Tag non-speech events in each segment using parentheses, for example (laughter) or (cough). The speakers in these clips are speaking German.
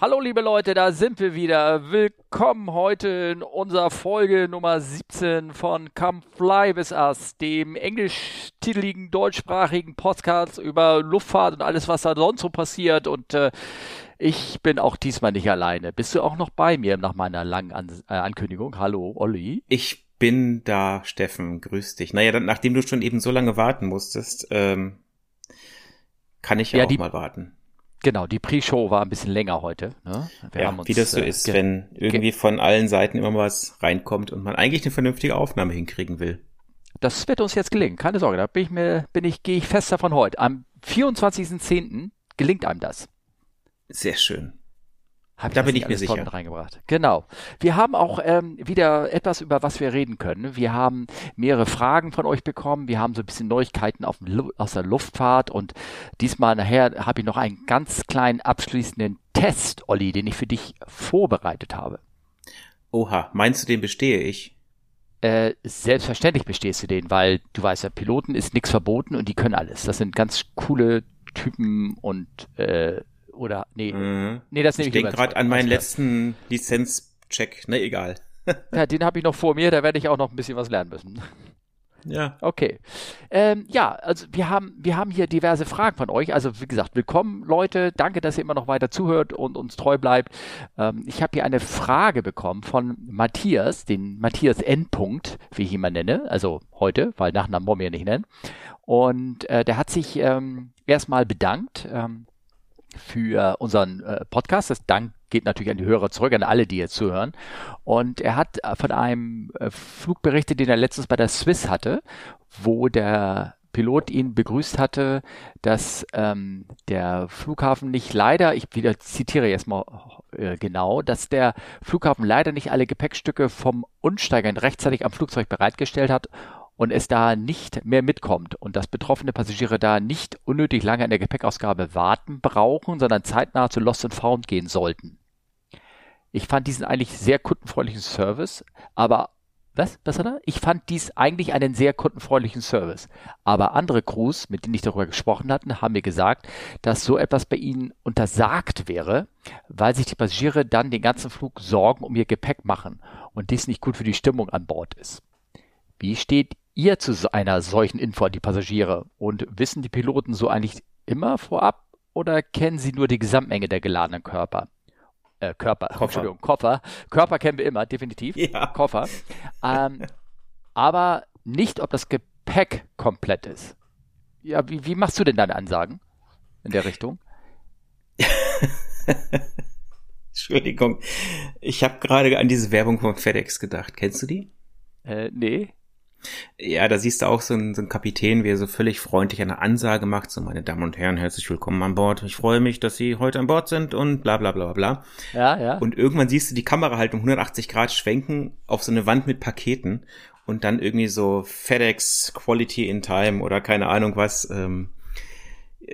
Hallo liebe Leute, da sind wir wieder. Willkommen heute in unserer Folge Nummer 17 von Come Fly With Us, dem englisch-titeligen deutschsprachigen Podcast über Luftfahrt und alles, was da sonst so passiert. Und äh, ich bin auch diesmal nicht alleine. Bist du auch noch bei mir nach meiner langen An äh, Ankündigung? Hallo, Olli. Ich bin da, Steffen. Grüß dich. Naja, dann, nachdem du schon eben so lange warten musstest, ähm, kann ich ja, ja auch mal warten. Genau, die Pre-Show war ein bisschen länger heute. Ne? Wir ja, uns, wie das so äh, ist, wenn irgendwie von allen Seiten immer was reinkommt und man eigentlich eine vernünftige Aufnahme hinkriegen will. Das wird uns jetzt gelingen, keine Sorge, da bin ich mir, bin ich, gehe ich fest davon heute. Am 24.10. gelingt einem das. Sehr schön. Hab da bin ich mir sicher. reingebracht. Genau. Wir haben auch ähm, wieder etwas, über was wir reden können. Wir haben mehrere Fragen von euch bekommen. Wir haben so ein bisschen Neuigkeiten aus der Luftfahrt und diesmal nachher habe ich noch einen ganz kleinen abschließenden Test, Olli, den ich für dich vorbereitet habe. Oha, meinst du, den bestehe ich? Äh, selbstverständlich bestehst du den, weil du weißt ja, Piloten ist nichts verboten und die können alles. Das sind ganz coole Typen und äh, oder nee. Mhm. Nee, das nehme ich Ich denke gerade an meinen letzten Lizenzcheck. Ne, egal. (laughs) ja, den habe ich noch vor mir, da werde ich auch noch ein bisschen was lernen müssen. Ja. Okay. Ähm, ja, also wir haben, wir haben hier diverse Fragen von euch. Also wie gesagt, willkommen Leute. Danke, dass ihr immer noch weiter zuhört und uns treu bleibt. Ähm, ich habe hier eine Frage bekommen von Matthias, den Matthias Endpunkt, wie ich ihn mal nenne. Also heute, weil Nachnamen wollen wir ja nicht nennen. Und äh, der hat sich ähm, erstmal bedankt. Ähm, für unseren äh, Podcast. Das Dank geht natürlich an die Hörer zurück, an alle, die jetzt zuhören. Und er hat äh, von einem äh, Flug berichtet, den er letztens bei der Swiss hatte, wo der Pilot ihn begrüßt hatte, dass ähm, der Flughafen nicht leider, ich wieder zitiere jetzt mal äh, genau, dass der Flughafen leider nicht alle Gepäckstücke vom Unsteigern rechtzeitig am Flugzeug bereitgestellt hat und es da nicht mehr mitkommt und dass betroffene Passagiere da nicht unnötig lange in der Gepäckausgabe warten brauchen, sondern zeitnah zu Lost and Found gehen sollten. Ich fand diesen eigentlich sehr kundenfreundlichen Service, aber was? Was hat er? Ich fand dies eigentlich einen sehr kundenfreundlichen Service. Aber andere Crews, mit denen ich darüber gesprochen hatte, haben mir gesagt, dass so etwas bei ihnen untersagt wäre, weil sich die Passagiere dann den ganzen Flug Sorgen um ihr Gepäck machen und dies nicht gut für die Stimmung an Bord ist. Wie steht ihr zu einer solchen Info an die Passagiere? Und wissen die Piloten so eigentlich immer vorab oder kennen sie nur die Gesamtmenge der geladenen Körper? Äh, Körper, Koffer. Entschuldigung, Koffer. Körper kennen wir immer, definitiv. Ja. Koffer. Ähm, aber nicht, ob das Gepäck komplett ist. Ja, wie, wie machst du denn deine Ansagen in der Richtung? (laughs) Entschuldigung, ich habe gerade an diese Werbung von FedEx gedacht. Kennst du die? Äh, nee. Ja, da siehst du auch so einen, so einen Kapitän, wie er so völlig freundlich eine Ansage macht, so meine Damen und Herren, herzlich willkommen an Bord. Ich freue mich, dass Sie heute an Bord sind und bla bla bla bla. Ja, ja. Und irgendwann siehst du die Kamera halt um 180 Grad schwenken auf so eine Wand mit Paketen und dann irgendwie so FedEx Quality in Time oder keine Ahnung was. Ähm,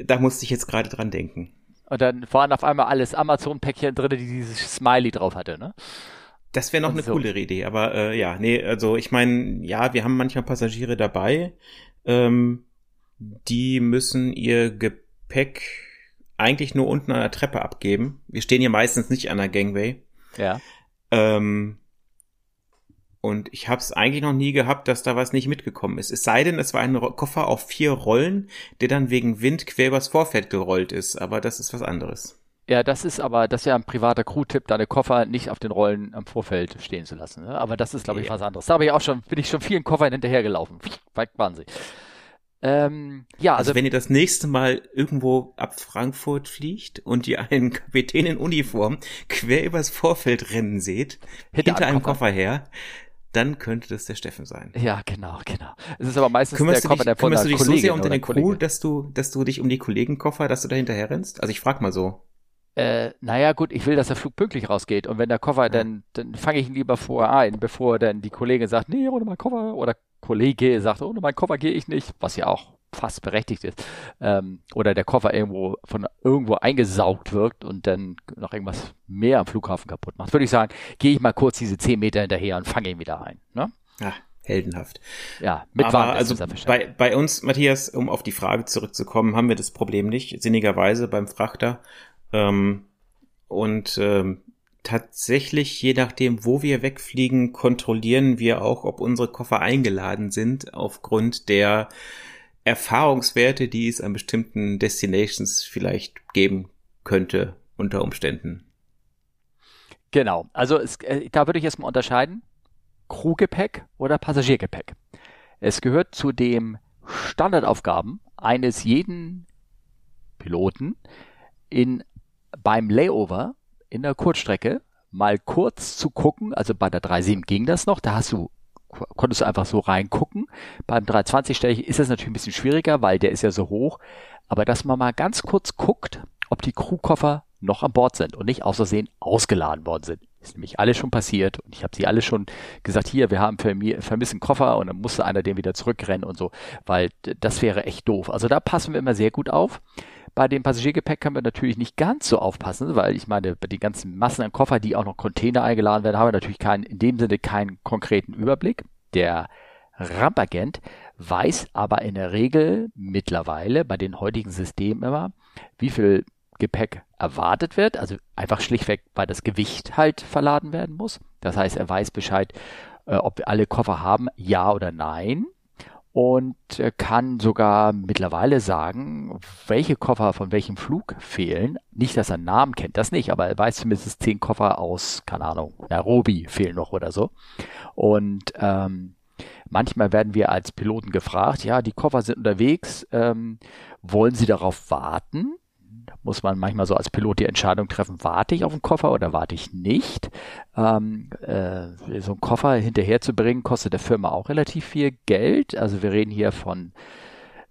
da musste ich jetzt gerade dran denken. Und dann waren auf einmal alles Amazon-Päckchen drin, die dieses Smiley drauf hatte, ne? Das wäre noch eine so. coolere Idee, aber äh, ja, nee, also ich meine, ja, wir haben manchmal Passagiere dabei, ähm, die müssen ihr Gepäck eigentlich nur unten an der Treppe abgeben. Wir stehen hier meistens nicht an der Gangway. Ja. Ähm, und ich habe es eigentlich noch nie gehabt, dass da was nicht mitgekommen ist. Es sei denn, es war ein Koffer auf vier Rollen, der dann wegen Wind quer übers Vorfeld gerollt ist. Aber das ist was anderes. Ja, das ist aber, das ist ja ein privater Crew-Tipp, deine Koffer nicht auf den Rollen am Vorfeld stehen zu lassen. Ne? Aber das ist, glaube ich, ja. was anderes. Da habe ich auch schon, bin ich schon vielen Koffern hinterhergelaufen. Weg waren sie. Ähm, ja, also, also, wenn ihr das nächste Mal irgendwo ab Frankfurt fliegt und ihr einen Kapitän in Uniform quer übers Vorfeld rennen seht, hinter, hinter einem Koffer. Koffer her, dann könnte das der Steffen sein. Ja, genau, genau. Es ist aber meistens kümmerst der Koffer dich, der von Kümmerst du dich Kollegin so sehr um deine Crew, dass du, dass du dich um die Kollegenkoffer, dass du da hinterher rennst? Also ich frag mal so äh, naja gut, ich will, dass der Flug pünktlich rausgeht. Und wenn der Koffer, dann, dann fange ich ihn lieber vorher ein, bevor dann die Kollegin sagt, nee, ohne meinen Koffer, oder Kollege sagt, ohne meinen Koffer gehe ich nicht, was ja auch fast berechtigt ist. Ähm, oder der Koffer irgendwo von irgendwo eingesaugt wird und dann noch irgendwas mehr am Flughafen kaputt macht. Würde ich sagen, gehe ich mal kurz diese zehn Meter hinterher und fange ihn wieder ein. Ne? Ja, heldenhaft. Ja, mit Aber also bei, bei uns, Matthias, um auf die Frage zurückzukommen, haben wir das Problem nicht. Sinnigerweise beim Frachter ähm, und ähm, tatsächlich, je nachdem, wo wir wegfliegen, kontrollieren wir auch, ob unsere Koffer eingeladen sind, aufgrund der Erfahrungswerte, die es an bestimmten Destinations vielleicht geben könnte unter Umständen. Genau, also es, äh, da würde ich erstmal unterscheiden, Crewgepäck oder Passagiergepäck. Es gehört zu den Standardaufgaben eines jeden Piloten in beim Layover in der Kurzstrecke mal kurz zu gucken, also bei der 3.7 ging das noch, da hast du konntest du einfach so reingucken. Beim 320 ist das natürlich ein bisschen schwieriger, weil der ist ja so hoch. Aber dass man mal ganz kurz guckt, ob die Crewkoffer noch an Bord sind und nicht aus Versehen ausgeladen worden sind. Ist nämlich alles schon passiert und ich habe sie alle schon gesagt, hier, wir haben vermissen Koffer und dann musste einer den wieder zurückrennen und so, weil das wäre echt doof. Also da passen wir immer sehr gut auf. Bei dem Passagiergepäck können wir natürlich nicht ganz so aufpassen, weil ich meine, bei den ganzen Massen an Koffer, die auch noch Container eingeladen werden, haben wir natürlich keinen, in dem Sinne keinen konkreten Überblick. Der Rampagent weiß aber in der Regel mittlerweile bei den heutigen Systemen immer, wie viel Gepäck erwartet wird, also einfach schlichtweg, weil das Gewicht halt verladen werden muss. Das heißt, er weiß Bescheid, äh, ob wir alle Koffer haben, ja oder nein und kann sogar mittlerweile sagen, welche Koffer von welchem Flug fehlen. Nicht, dass er einen Namen kennt, das nicht, aber er weiß zumindest zehn Koffer aus, keine Ahnung, Nairobi fehlen noch oder so. Und ähm, manchmal werden wir als Piloten gefragt, ja, die Koffer sind unterwegs, ähm, wollen Sie darauf warten? Muss man manchmal so als Pilot die Entscheidung treffen, warte ich auf den Koffer oder warte ich nicht. Ähm, äh, so einen Koffer hinterher zu bringen, kostet der Firma auch relativ viel Geld. Also wir reden hier von,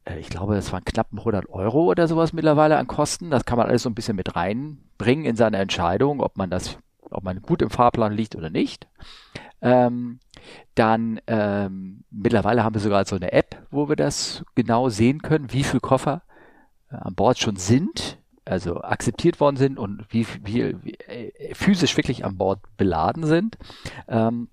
äh, ich glaube, es waren knapp 100 Euro oder sowas mittlerweile an Kosten. Das kann man alles so ein bisschen mit reinbringen in seine Entscheidung, ob man das, ob man gut im Fahrplan liegt oder nicht. Ähm, dann ähm, mittlerweile haben wir sogar so eine App, wo wir das genau sehen können, wie viele Koffer äh, an Bord schon sind also akzeptiert worden sind und wie, wie, wie äh, physisch wirklich an Bord beladen sind. Ähm,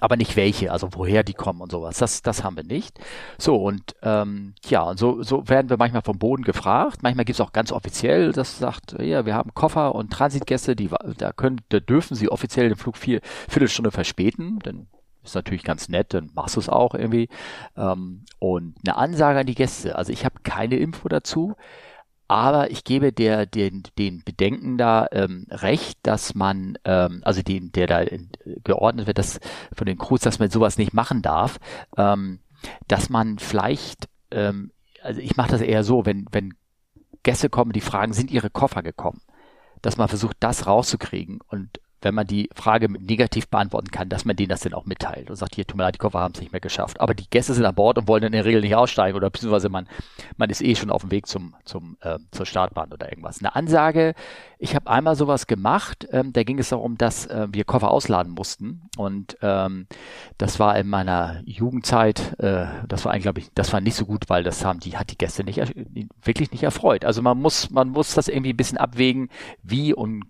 aber nicht welche, also woher die kommen und sowas. Das, das haben wir nicht. So, und ähm, ja, und so, so werden wir manchmal vom Boden gefragt. Manchmal gibt es auch ganz offiziell, das sagt, ja, wir haben Koffer und Transitgäste, die da können, da dürfen sie offiziell den Flug vier Viertelstunde verspäten, denn ist natürlich ganz nett, dann machst du es auch irgendwie. Ähm, und eine Ansage an die Gäste. Also ich habe keine Info dazu. Aber ich gebe der, den, den Bedenken da ähm, recht, dass man, ähm, also den, der da geordnet wird, dass von den Crews, dass man sowas nicht machen darf, ähm, dass man vielleicht, ähm, also ich mache das eher so, wenn, wenn Gäste kommen, die fragen, sind ihre Koffer gekommen? Dass man versucht, das rauszukriegen und wenn man die Frage negativ beantworten kann, dass man denen das dann auch mitteilt und sagt, hier, tut mir leid, die Koffer haben es nicht mehr geschafft. Aber die Gäste sind an Bord und wollen in der Regel nicht aussteigen oder beziehungsweise man, man ist eh schon auf dem Weg zum, zum, äh, zur Startbahn oder irgendwas. Eine Ansage, ich habe einmal sowas gemacht, ähm, da ging es darum, dass äh, wir Koffer ausladen mussten und ähm, das war in meiner Jugendzeit, äh, das war eigentlich, glaube ich, das war nicht so gut, weil das haben die, hat die Gäste nicht, wirklich nicht erfreut. Also man muss, man muss das irgendwie ein bisschen abwägen, wie und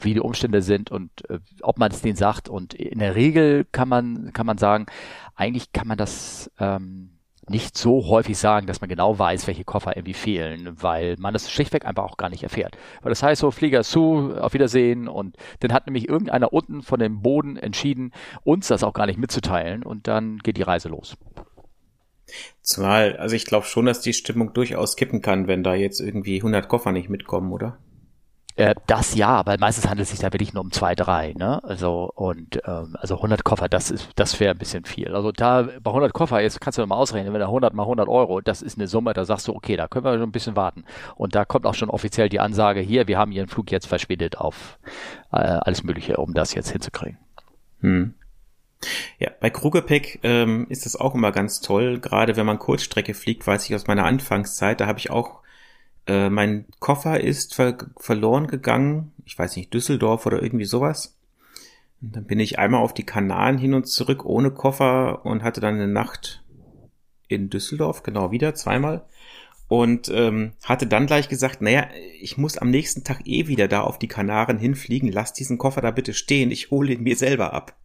wie die Umstände sind und äh, ob man es denen sagt. Und in der Regel kann man, kann man sagen, eigentlich kann man das ähm, nicht so häufig sagen, dass man genau weiß, welche Koffer irgendwie fehlen, weil man das schlichtweg einfach auch gar nicht erfährt. Weil das heißt so, Flieger zu, auf Wiedersehen und dann hat nämlich irgendeiner unten von dem Boden entschieden, uns das auch gar nicht mitzuteilen und dann geht die Reise los. Zumal, also ich glaube schon, dass die Stimmung durchaus kippen kann, wenn da jetzt irgendwie 100 Koffer nicht mitkommen, oder? Äh, das ja, aber meistens handelt es sich da wirklich nur um zwei, drei, ne? Also und ähm, also 100 Koffer, das ist, das wäre ein bisschen viel. Also da bei 100 Koffer jetzt kannst du mal ausrechnen, wenn da 100 mal 100 Euro, das ist eine Summe, da sagst du, okay, da können wir schon ein bisschen warten. Und da kommt auch schon offiziell die Ansage hier, wir haben Ihren Flug jetzt verspätet auf äh, alles Mögliche, um das jetzt hinzukriegen. Hm. Ja, bei Krugepäck ähm, ist das auch immer ganz toll, gerade wenn man Kurzstrecke fliegt, weiß ich aus meiner Anfangszeit, da habe ich auch äh, mein Koffer ist ver verloren gegangen. Ich weiß nicht, Düsseldorf oder irgendwie sowas. Und dann bin ich einmal auf die Kanaren hin und zurück ohne Koffer und hatte dann eine Nacht in Düsseldorf, genau wieder, zweimal. Und ähm, hatte dann gleich gesagt, naja, ich muss am nächsten Tag eh wieder da auf die Kanaren hinfliegen. Lass diesen Koffer da bitte stehen. Ich hole ihn mir selber ab.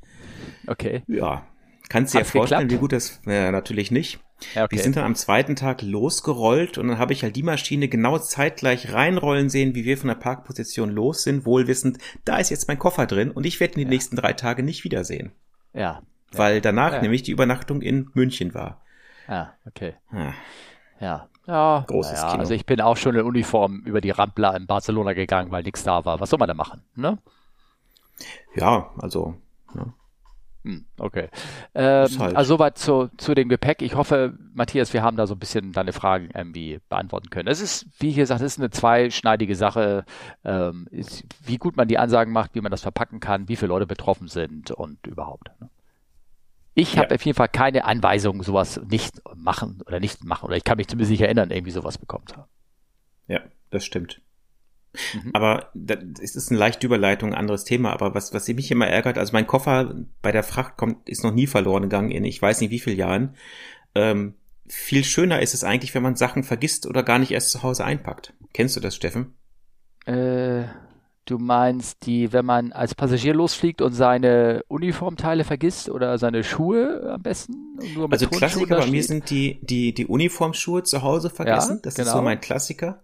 Okay. Ja, kannst dir ja vorstellen, geklappt? wie gut das, äh, natürlich nicht. Ja, okay. Wir sind dann am zweiten Tag losgerollt und dann habe ich halt die Maschine genau zeitgleich reinrollen sehen, wie wir von der Parkposition los sind, wohlwissend, da ist jetzt mein Koffer drin und ich werde ihn die ja. nächsten drei Tage nicht wiedersehen. Ja. Weil danach nämlich die Übernachtung in München war. Ja, okay. Ja. Ja, ja, großes ja, Kino. Also ich bin auch schon in Uniform über die Rampla in Barcelona gegangen, weil nichts da war. Was soll man da machen, ne? Ja, also. Ne? Hm, okay. Ähm, halt. Also soweit zu, zu dem Gepäck. Ich hoffe, Matthias, wir haben da so ein bisschen deine Fragen irgendwie beantworten können. Es ist, wie ich gesagt, es ist eine zweischneidige Sache, ähm, ist, wie gut man die Ansagen macht, wie man das verpacken kann, wie viele Leute betroffen sind und überhaupt. Ne? Ich ja. habe auf jeden Fall keine Anweisung, sowas nicht machen oder nicht machen. Oder ich kann mich zumindest nicht erinnern, irgendwie sowas bekommen zu haben. Ja, das stimmt. Mhm. Aber es ist eine leichte Überleitung, ein anderes Thema. Aber was, was mich immer ärgert, also mein Koffer bei der Fracht kommt, ist noch nie verloren gegangen in ich weiß nicht wie vielen Jahren. Ähm, viel schöner ist es eigentlich, wenn man Sachen vergisst oder gar nicht erst zu Hause einpackt. Kennst du das, Steffen? Äh, du meinst die, wenn man als Passagier losfliegt und seine Uniformteile vergisst oder seine Schuhe am besten? also Klassiker bei mir sind die, die, die Uniformschuhe zu Hause vergessen. Ja, das genau. ist so mein Klassiker.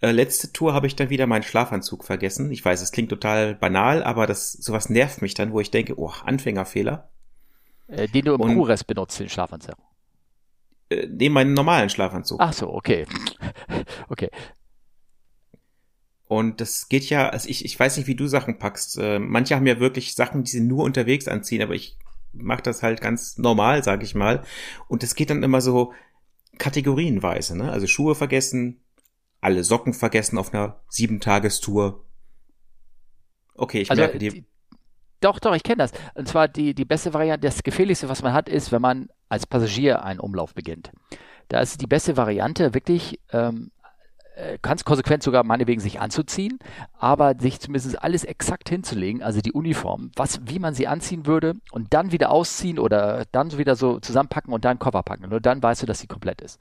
Äh, letzte Tour habe ich dann wieder meinen Schlafanzug vergessen. Ich weiß, es klingt total banal, aber das sowas nervt mich dann, wo ich denke, oh, Anfängerfehler. Äh, den du im Kurrest benutzt, den Schlafanzug. Äh, nee, meinen normalen Schlafanzug. Ach so, okay. (laughs) okay. Und das geht ja, also ich, ich weiß nicht, wie du Sachen packst. Äh, manche haben ja wirklich Sachen, die sie nur unterwegs anziehen, aber ich mache das halt ganz normal, sag ich mal. Und es geht dann immer so kategorienweise, ne? Also Schuhe vergessen, alle Socken vergessen auf einer Sieben-Tagestour. Okay, ich also, merke die. Doch, doch, ich kenne das. Und zwar die, die beste Variante, das Gefährlichste, was man hat, ist, wenn man als Passagier einen Umlauf beginnt. Da ist die beste Variante wirklich, ähm, äh, ganz konsequent sogar meinetwegen sich anzuziehen, aber sich zumindest alles exakt hinzulegen, also die Uniform, was, wie man sie anziehen würde und dann wieder ausziehen oder dann wieder so zusammenpacken und dann Koffer packen. Nur dann weißt du, dass sie komplett ist.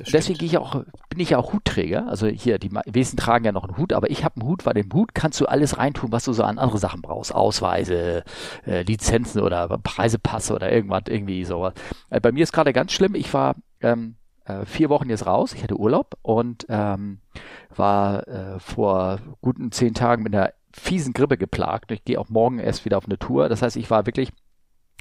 Deswegen ich auch, bin ich ja auch Hutträger. Also hier, die Wesen tragen ja noch einen Hut, aber ich habe einen Hut, weil den Hut kannst du alles reintun, was du so an andere Sachen brauchst. Ausweise, äh, Lizenzen oder Preisepasse oder irgendwas, irgendwie sowas. Äh, bei mir ist gerade ganz schlimm, ich war ähm, äh, vier Wochen jetzt raus, ich hatte Urlaub und ähm, war äh, vor guten zehn Tagen mit einer fiesen Grippe geplagt. Ich gehe auch morgen erst wieder auf eine Tour. Das heißt, ich war wirklich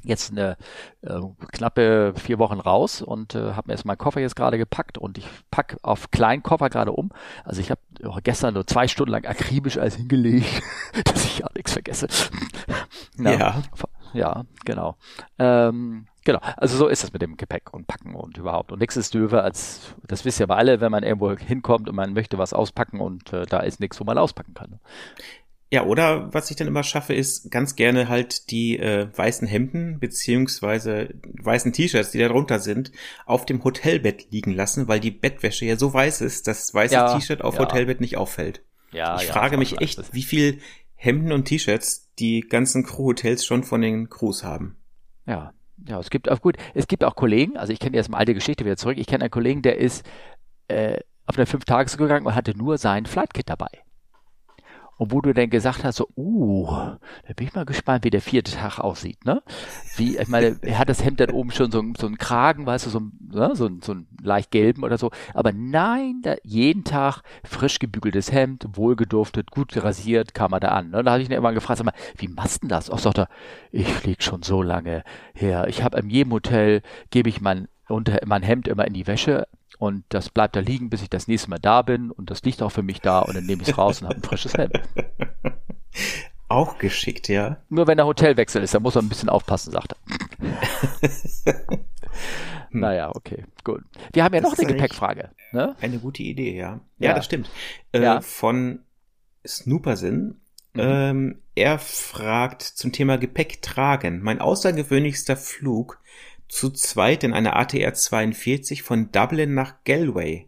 jetzt eine äh, knappe vier Wochen raus und äh, habe mir jetzt meinen Koffer jetzt gerade gepackt und ich pack auf kleinen Koffer gerade um. Also ich habe gestern nur zwei Stunden lang akribisch alles hingelegt, (laughs) dass ich ja nichts vergesse. (laughs) Na, ja. Ja, genau. Ähm, genau. Also so ist es mit dem Gepäck und Packen und überhaupt. Und nichts ist döver als, das wisst ihr aber alle, wenn man irgendwo hinkommt und man möchte was auspacken und äh, da ist nichts, wo man auspacken kann. Ja, oder was ich dann immer schaffe, ist ganz gerne halt die äh, weißen Hemden beziehungsweise weißen T-Shirts, die da drunter sind, auf dem Hotelbett liegen lassen, weil die Bettwäsche ja so weiß ist, dass weiße ja, T-Shirt auf ja. Hotelbett nicht auffällt. Ja, ich ja, frage mich echt, wie viel Hemden und T-Shirts die ganzen Crew-Hotels schon von den Crews haben. Ja, ja, es gibt auch gut, es gibt auch Kollegen, also ich kenne jetzt mal alte Geschichte wieder zurück, ich kenne einen Kollegen, der ist äh, auf eine fünf Tages gegangen und hatte nur sein Flightkit dabei. Und wo du dann gesagt hast, so, uh, da bin ich mal gespannt, wie der vierte Tag aussieht, ne? Wie, ich meine, (laughs) er hat das Hemd dann oben schon so, so einen Kragen, weißt du, so, ne? so, so einen leicht gelben oder so. Aber nein, da, jeden Tag frisch gebügeltes Hemd, wohlgeduftet, gut rasiert, kam er da an. Ne? Da habe ich ihn immer gefragt, sag mal, wie machst du denn das? Ach, sagt er, ich flieg schon so lange her. Ich habe in jedem Hotel, gebe ich mein, unter, mein Hemd immer in die Wäsche und das bleibt da liegen, bis ich das nächste Mal da bin. Und das liegt auch für mich da. Und dann nehme ich es raus und habe ein frisches Hemd. (laughs) Auch geschickt, ja. Nur wenn der Hotelwechsel ist, da muss man ein bisschen aufpassen, sagt er. (laughs) naja, okay, gut. Wir haben ja das noch eine Gepäckfrage. Ne? Eine gute Idee, ja. Ja, ja. das stimmt. Äh, ja. Von Snoopersinn. Mhm. Ähm, er fragt zum Thema Gepäck tragen. Mein außergewöhnlichster Flug zu zweit in einer ATR 42 von Dublin nach Galway.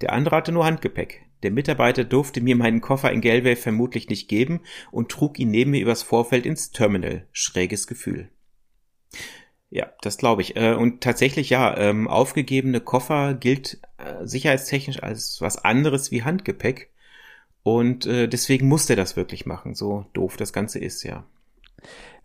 Der andere hatte nur Handgepäck. Der Mitarbeiter durfte mir meinen Koffer in Galway vermutlich nicht geben und trug ihn neben mir übers Vorfeld ins Terminal. Schräges Gefühl. Ja, das glaube ich. Äh, und tatsächlich ja, ähm, aufgegebene Koffer gilt äh, sicherheitstechnisch als was anderes wie Handgepäck. Und äh, deswegen musste er das wirklich machen, so doof das Ganze ist, ja.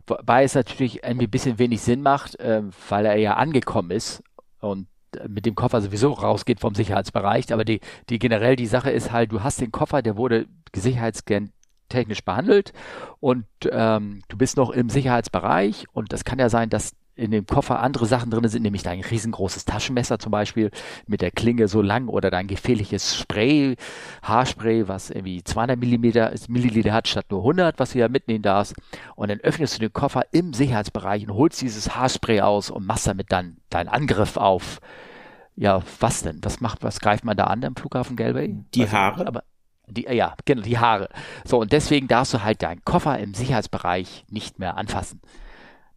Wobei es natürlich ein bisschen wenig Sinn macht, äh, weil er ja angekommen ist und mit dem Koffer sowieso rausgeht vom Sicherheitsbereich. Aber die, die generell die Sache ist halt, du hast den Koffer, der wurde sicherheitstechnisch behandelt und ähm, du bist noch im Sicherheitsbereich und das kann ja sein, dass in dem Koffer andere Sachen drin sind, nämlich dein riesengroßes Taschenmesser zum Beispiel mit der Klinge so lang oder dein gefährliches Spray, Haarspray, was irgendwie 200 Millimeter, Milliliter hat statt nur 100, was du ja mitnehmen darfst. Und dann öffnest du den Koffer im Sicherheitsbereich und holst dieses Haarspray aus und machst damit dann deinen Angriff auf. Ja, was denn? Was macht, was greift man da an am Flughafen Galway? Die also, Haare. Aber die, ja, genau, die Haare. So, und deswegen darfst du halt deinen Koffer im Sicherheitsbereich nicht mehr anfassen.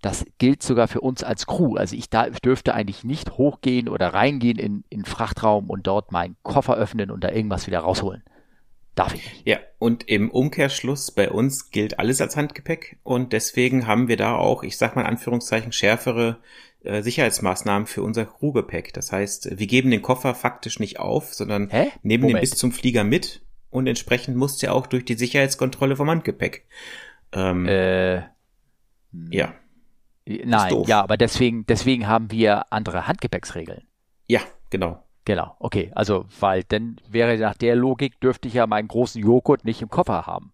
Das gilt sogar für uns als Crew. Also ich, da, ich dürfte eigentlich nicht hochgehen oder reingehen in, in Frachtraum und dort meinen Koffer öffnen und da irgendwas wieder rausholen. Darf ich nicht. Ja, und im Umkehrschluss bei uns gilt alles als Handgepäck und deswegen haben wir da auch, ich sag mal in Anführungszeichen, schärfere äh, Sicherheitsmaßnahmen für unser Crewgepäck. Das heißt, wir geben den Koffer faktisch nicht auf, sondern Hä? nehmen Moment. den bis zum Flieger mit und entsprechend muss der auch durch die Sicherheitskontrolle vom Handgepäck. Ähm, äh, ja. Nein, ja, aber deswegen, deswegen haben wir andere Handgepäcksregeln. Ja, genau. Genau, okay. Also, weil dann wäre nach der Logik, dürfte ich ja meinen großen Joghurt nicht im Koffer haben.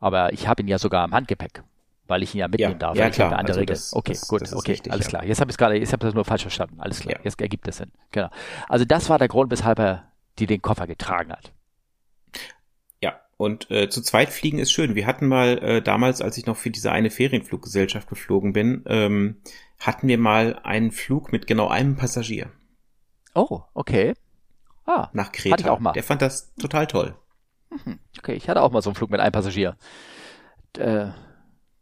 Aber ich habe ihn ja sogar im Handgepäck, weil ich ihn ja mitnehmen ja, darf. Ja, klar. Eine andere also Regel. Das, okay, das, gut, das okay, richtig, alles ja. klar. Jetzt habe ich es gerade, jetzt habe ich das nur falsch verstanden. Alles klar, ja. jetzt ergibt es Sinn. Genau. Also das war der Grund, weshalb er die den Koffer getragen hat. Und äh, zu zweit fliegen ist schön. Wir hatten mal äh, damals, als ich noch für diese eine Ferienfluggesellschaft geflogen bin, ähm, hatten wir mal einen Flug mit genau einem Passagier. Oh, okay. Ah, nach Kreta. Hatte ich auch mal. Der fand das total toll. Mhm. Okay, ich hatte auch mal so einen Flug mit einem Passagier. Äh,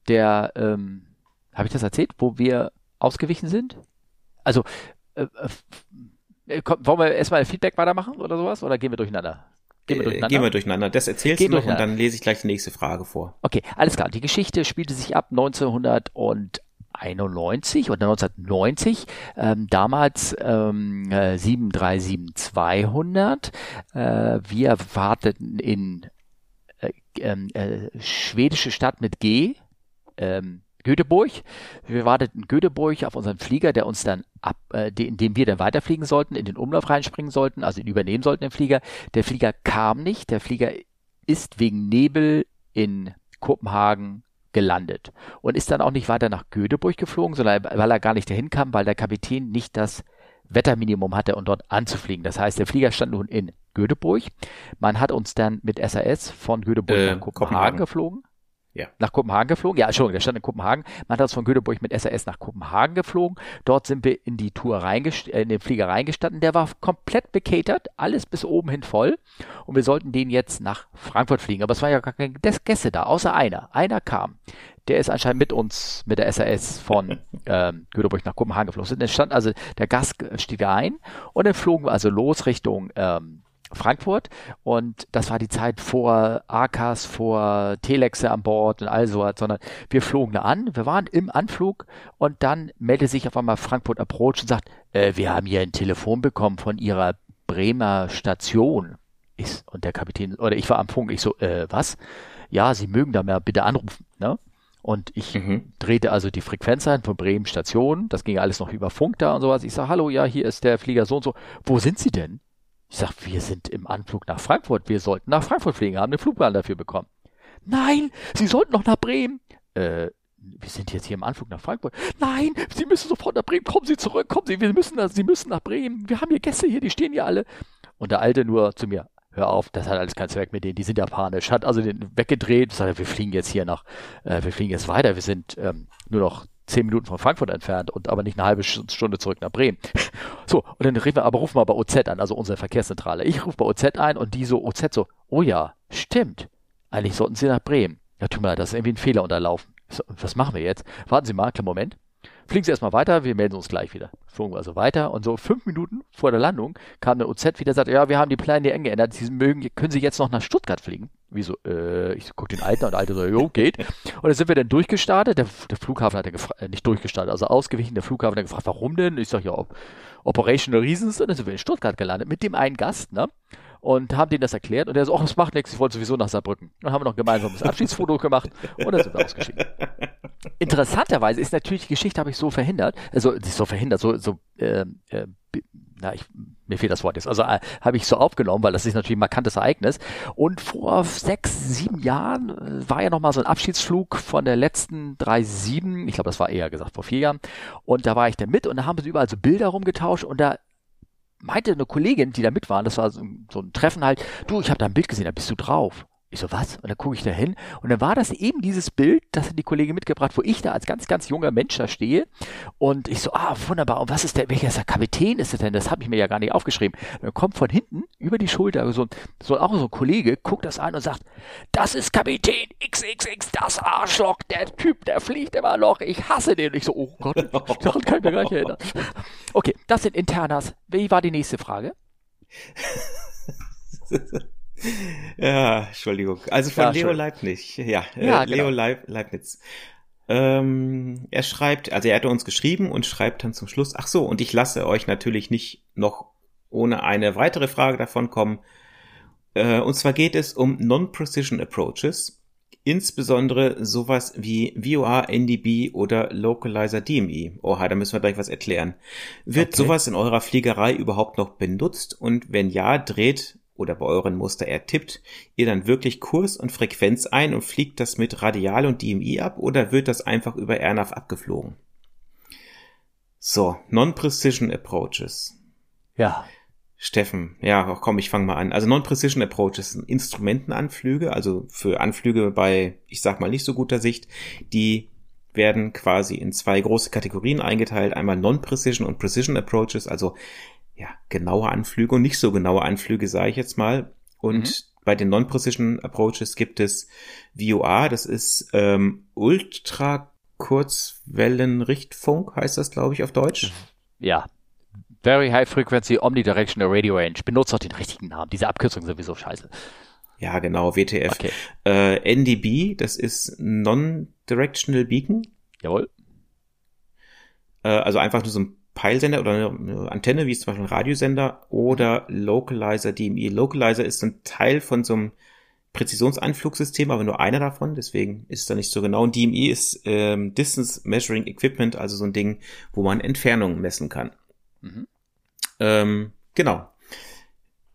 der, ähm, habe ich das erzählt, wo wir ausgewichen sind? Also, äh, äh, wollen wir erstmal Feedback weitermachen oder sowas? Oder gehen wir durcheinander? Gehen wir äh, durcheinander. Gehen wir durcheinander. Das erzählst Gehen du noch und dann lese ich gleich die nächste Frage vor. Okay, alles klar. Die Geschichte spielte sich ab 1991 oder 1990. Ähm, damals ähm, 737-200. Äh, wir warteten in äh, ähm, äh, schwedische Stadt mit G. Ähm, Göteborg. Wir warteten in Göteborg auf unseren Flieger, der uns dann ab, äh, in dem wir dann weiterfliegen sollten, in den Umlauf reinspringen sollten, also ihn übernehmen sollten, den Flieger. Der Flieger kam nicht. Der Flieger ist wegen Nebel in Kopenhagen gelandet und ist dann auch nicht weiter nach Göteborg geflogen, sondern weil er gar nicht dahin kam, weil der Kapitän nicht das Wetterminimum hatte, um dort anzufliegen. Das heißt, der Flieger stand nun in Göteborg. Man hat uns dann mit SAS von Göteborg äh, nach Kopenhagen, Kopenhagen geflogen ja. nach Kopenhagen geflogen. Ja, Entschuldigung, der stand in Kopenhagen. Man hat uns von Göteborg mit SAS nach Kopenhagen geflogen. Dort sind wir in die Tour reingest äh, in den Flieger reingestanden. Der war komplett bekatert, alles bis oben hin voll. Und wir sollten den jetzt nach Frankfurt fliegen. Aber es waren ja gar keine Gäste da, außer einer. Einer kam. Der ist anscheinend mit uns, mit der SAS von (laughs) ähm, Göteborg nach Kopenhagen geflogen. Dann stand also, der Gast stieg ein und dann flogen wir also los Richtung ähm, Frankfurt und das war die Zeit vor AKAS, vor Telexe an Bord und all sowas, sondern wir flogen da an, wir waren im Anflug und dann meldete sich auf einmal Frankfurt Approach und sagt, äh, wir haben hier ein Telefon bekommen von ihrer Bremer Station. Ich, und der Kapitän, oder ich war am Funk, ich so, äh, was? Ja, Sie mögen da mal bitte anrufen, ne? Und ich mhm. drehte also die Frequenz ein von Bremen Station. Das ging alles noch über Funk da und sowas. Ich sage, hallo, ja, hier ist der Flieger so und so. Wo sind Sie denn? Ich sag, wir sind im Anflug nach Frankfurt. Wir sollten nach Frankfurt fliegen, haben den Flugplan dafür bekommen. Nein, Sie sollten noch nach Bremen. Äh, wir sind jetzt hier im Anflug nach Frankfurt. Nein, Sie müssen sofort nach Bremen. Kommen Sie zurück, kommen Sie, wir müssen, Sie müssen nach Bremen. Wir haben hier Gäste hier, die stehen hier alle. Und der Alte nur zu mir, hör auf, das hat alles keinen Zweck mit denen, die sind ja panisch. Hat also den weggedreht, sagt, wir fliegen jetzt hier nach, äh, wir fliegen jetzt weiter, wir sind ähm, nur noch zehn Minuten von Frankfurt entfernt und aber nicht eine halbe Stunde zurück nach Bremen. (laughs) So, und dann rufen wir, aber rufen wir bei OZ an, also unsere Verkehrszentrale. Ich rufe bei OZ ein und die so, OZ so, oh ja, stimmt. Eigentlich sollten Sie nach Bremen. Ja, tut mir leid, das ist irgendwie ein Fehler unterlaufen. So, was machen wir jetzt? Warten Sie mal, kleinen Moment. Fliegen Sie erstmal weiter, wir melden uns gleich wieder. Flogen wir also weiter und so fünf Minuten vor der Landung kam der OZ wieder sagte, ja, wir haben die Pläne hier geändert, Sie mögen, können Sie jetzt noch nach Stuttgart fliegen? Wieso? Äh, ich gucke den Alten und der Alte so, jo, geht. Und dann sind wir dann durchgestartet, der, der Flughafen hat äh, nicht durchgestartet, also ausgewichen, der Flughafen hat gefragt, warum denn? Ich sag, ja, Operational Reasons, und dann sind wir in Stuttgart gelandet mit dem einen Gast, ne? Und haben denen das erklärt und der so, ach, das macht nichts, ich wollte sowieso nach Saarbrücken. Dann haben wir noch ein gemeinsames (laughs) Abschiedsfoto gemacht und dann sind wir ausgeschieden. (laughs) interessanterweise ist natürlich die Geschichte habe ich so verhindert, also so verhindert, so so äh, äh, na, ich, mir fehlt das Wort jetzt. Also äh, habe ich so aufgenommen, weil das ist natürlich ein markantes Ereignis. Und vor sechs, sieben Jahren äh, war ja noch mal so ein Abschiedsflug von der letzten 3-7, ich glaube, das war eher gesagt vor vier Jahren. Und da war ich dann mit und da haben sie überall so Bilder rumgetauscht und da meinte eine Kollegin, die da mit waren, das war so, so ein Treffen halt, du, ich habe da ein Bild gesehen, da bist du drauf. Ich so, was? Und dann gucke ich da hin und dann war das eben dieses Bild, das hat die Kollegin mitgebracht, wo ich da als ganz, ganz junger Mensch da stehe und ich so, ah, wunderbar, und was ist der, welcher ist der Kapitän ist das denn? Das habe ich mir ja gar nicht aufgeschrieben. Und dann kommt von hinten über die Schulter so, so auch so ein Kollege, guckt das an und sagt, das ist Kapitän XXX, das Arschloch, der Typ, der fliegt immer noch, ich hasse den. Und ich so, oh Gott, (laughs) daran kann ich mir gar nicht erinnern. Okay, das sind Internas. Wie war die nächste Frage? (laughs) ja, Entschuldigung. Also von ja, Leo Leibniz. Ja, äh, ja Leo genau. Leib Leibniz. Ähm, er schreibt, also er hatte uns geschrieben und schreibt dann zum Schluss, ach so, und ich lasse euch natürlich nicht noch ohne eine weitere Frage davon kommen. Äh, und zwar geht es um Non-Precision Approaches, insbesondere sowas wie VOA, NDB oder Localizer DME. Oha, da müssen wir gleich was erklären. Wird okay. sowas in eurer Fliegerei überhaupt noch benutzt? Und wenn ja, dreht oder bei euren Muster ertippt, ihr dann wirklich Kurs und Frequenz ein und fliegt das mit Radial und DMI ab oder wird das einfach über AirNav abgeflogen? So, Non-Precision Approaches. Ja. Steffen, ja, komm, ich fange mal an. Also Non-Precision Approaches sind Instrumentenanflüge, also für Anflüge bei, ich sag mal, nicht so guter Sicht, die werden quasi in zwei große Kategorien eingeteilt. Einmal Non-Precision und Precision Approaches, also ja, genaue Anflüge und nicht so genaue Anflüge, sage ich jetzt mal. Und mhm. bei den Non-Precision Approaches gibt es VOA, das ist ähm, Ultra Kurzwellenrichtfunk, heißt das, glaube ich, auf Deutsch. Ja. Very High Frequency Omnidirectional Radio Range. Benutzt doch den richtigen Namen. Diese Abkürzung sowieso scheiße. Ja, genau, WTF. Okay. Äh, NDB, das ist Non-Directional Beacon. Jawohl. Äh, also einfach nur so ein Peilsender oder eine Antenne, wie es zum Beispiel ein Radiosender oder Localizer DMI. Localizer ist ein Teil von so einem Präzisionsanflugsystem, aber nur einer davon, deswegen ist es da nicht so genau. Und DMI ist ähm, Distance Measuring Equipment, also so ein Ding, wo man Entfernungen messen kann. Mhm. Ähm, genau.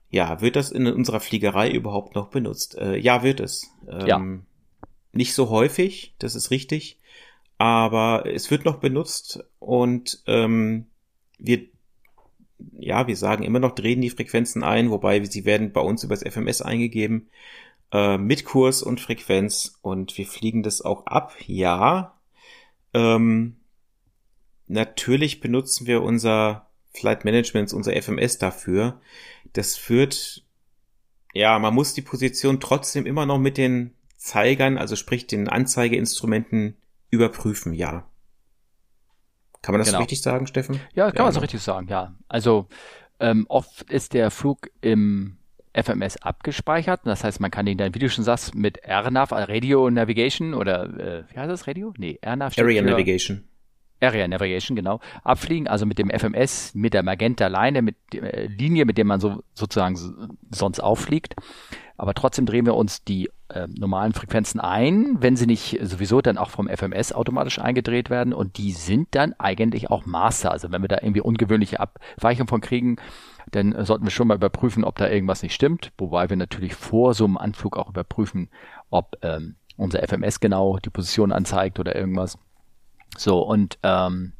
Ja, wird das in unserer Fliegerei überhaupt noch benutzt? Äh, ja, wird es. Ähm, ja. Nicht so häufig, das ist richtig aber es wird noch benutzt und ähm, wir ja, wir sagen immer noch, drehen die Frequenzen ein, wobei sie werden bei uns übers FMS eingegeben, äh, mit Kurs und Frequenz und wir fliegen das auch ab, ja. Ähm, natürlich benutzen wir unser Flight Management, unser FMS dafür. Das führt, ja, man muss die Position trotzdem immer noch mit den Zeigern, also sprich den Anzeigeinstrumenten überprüfen, ja. Kann man das genau. so richtig sagen, Steffen? Ja, kann ja, man so richtig sagen, ja. Also ähm, oft ist der Flug im FMS abgespeichert. Das heißt, man kann ihn dann, wie du schon sagst, mit RNAV, also Radio Navigation oder äh, wie heißt das Radio? Nee, RNAV. Area Navigation. Area Navigation, genau, abfliegen, also mit dem FMS, mit der Magenta-Leine, mit der äh, Linie, mit der man so sozusagen sonst auffliegt. Aber trotzdem drehen wir uns die äh, normalen Frequenzen ein, wenn sie nicht sowieso dann auch vom FMS automatisch eingedreht werden und die sind dann eigentlich auch Master. Also wenn wir da irgendwie ungewöhnliche Abweichungen von kriegen, dann sollten wir schon mal überprüfen, ob da irgendwas nicht stimmt, wobei wir natürlich vor so einem Anflug auch überprüfen, ob ähm, unser FMS genau die Position anzeigt oder irgendwas. So, und ähm,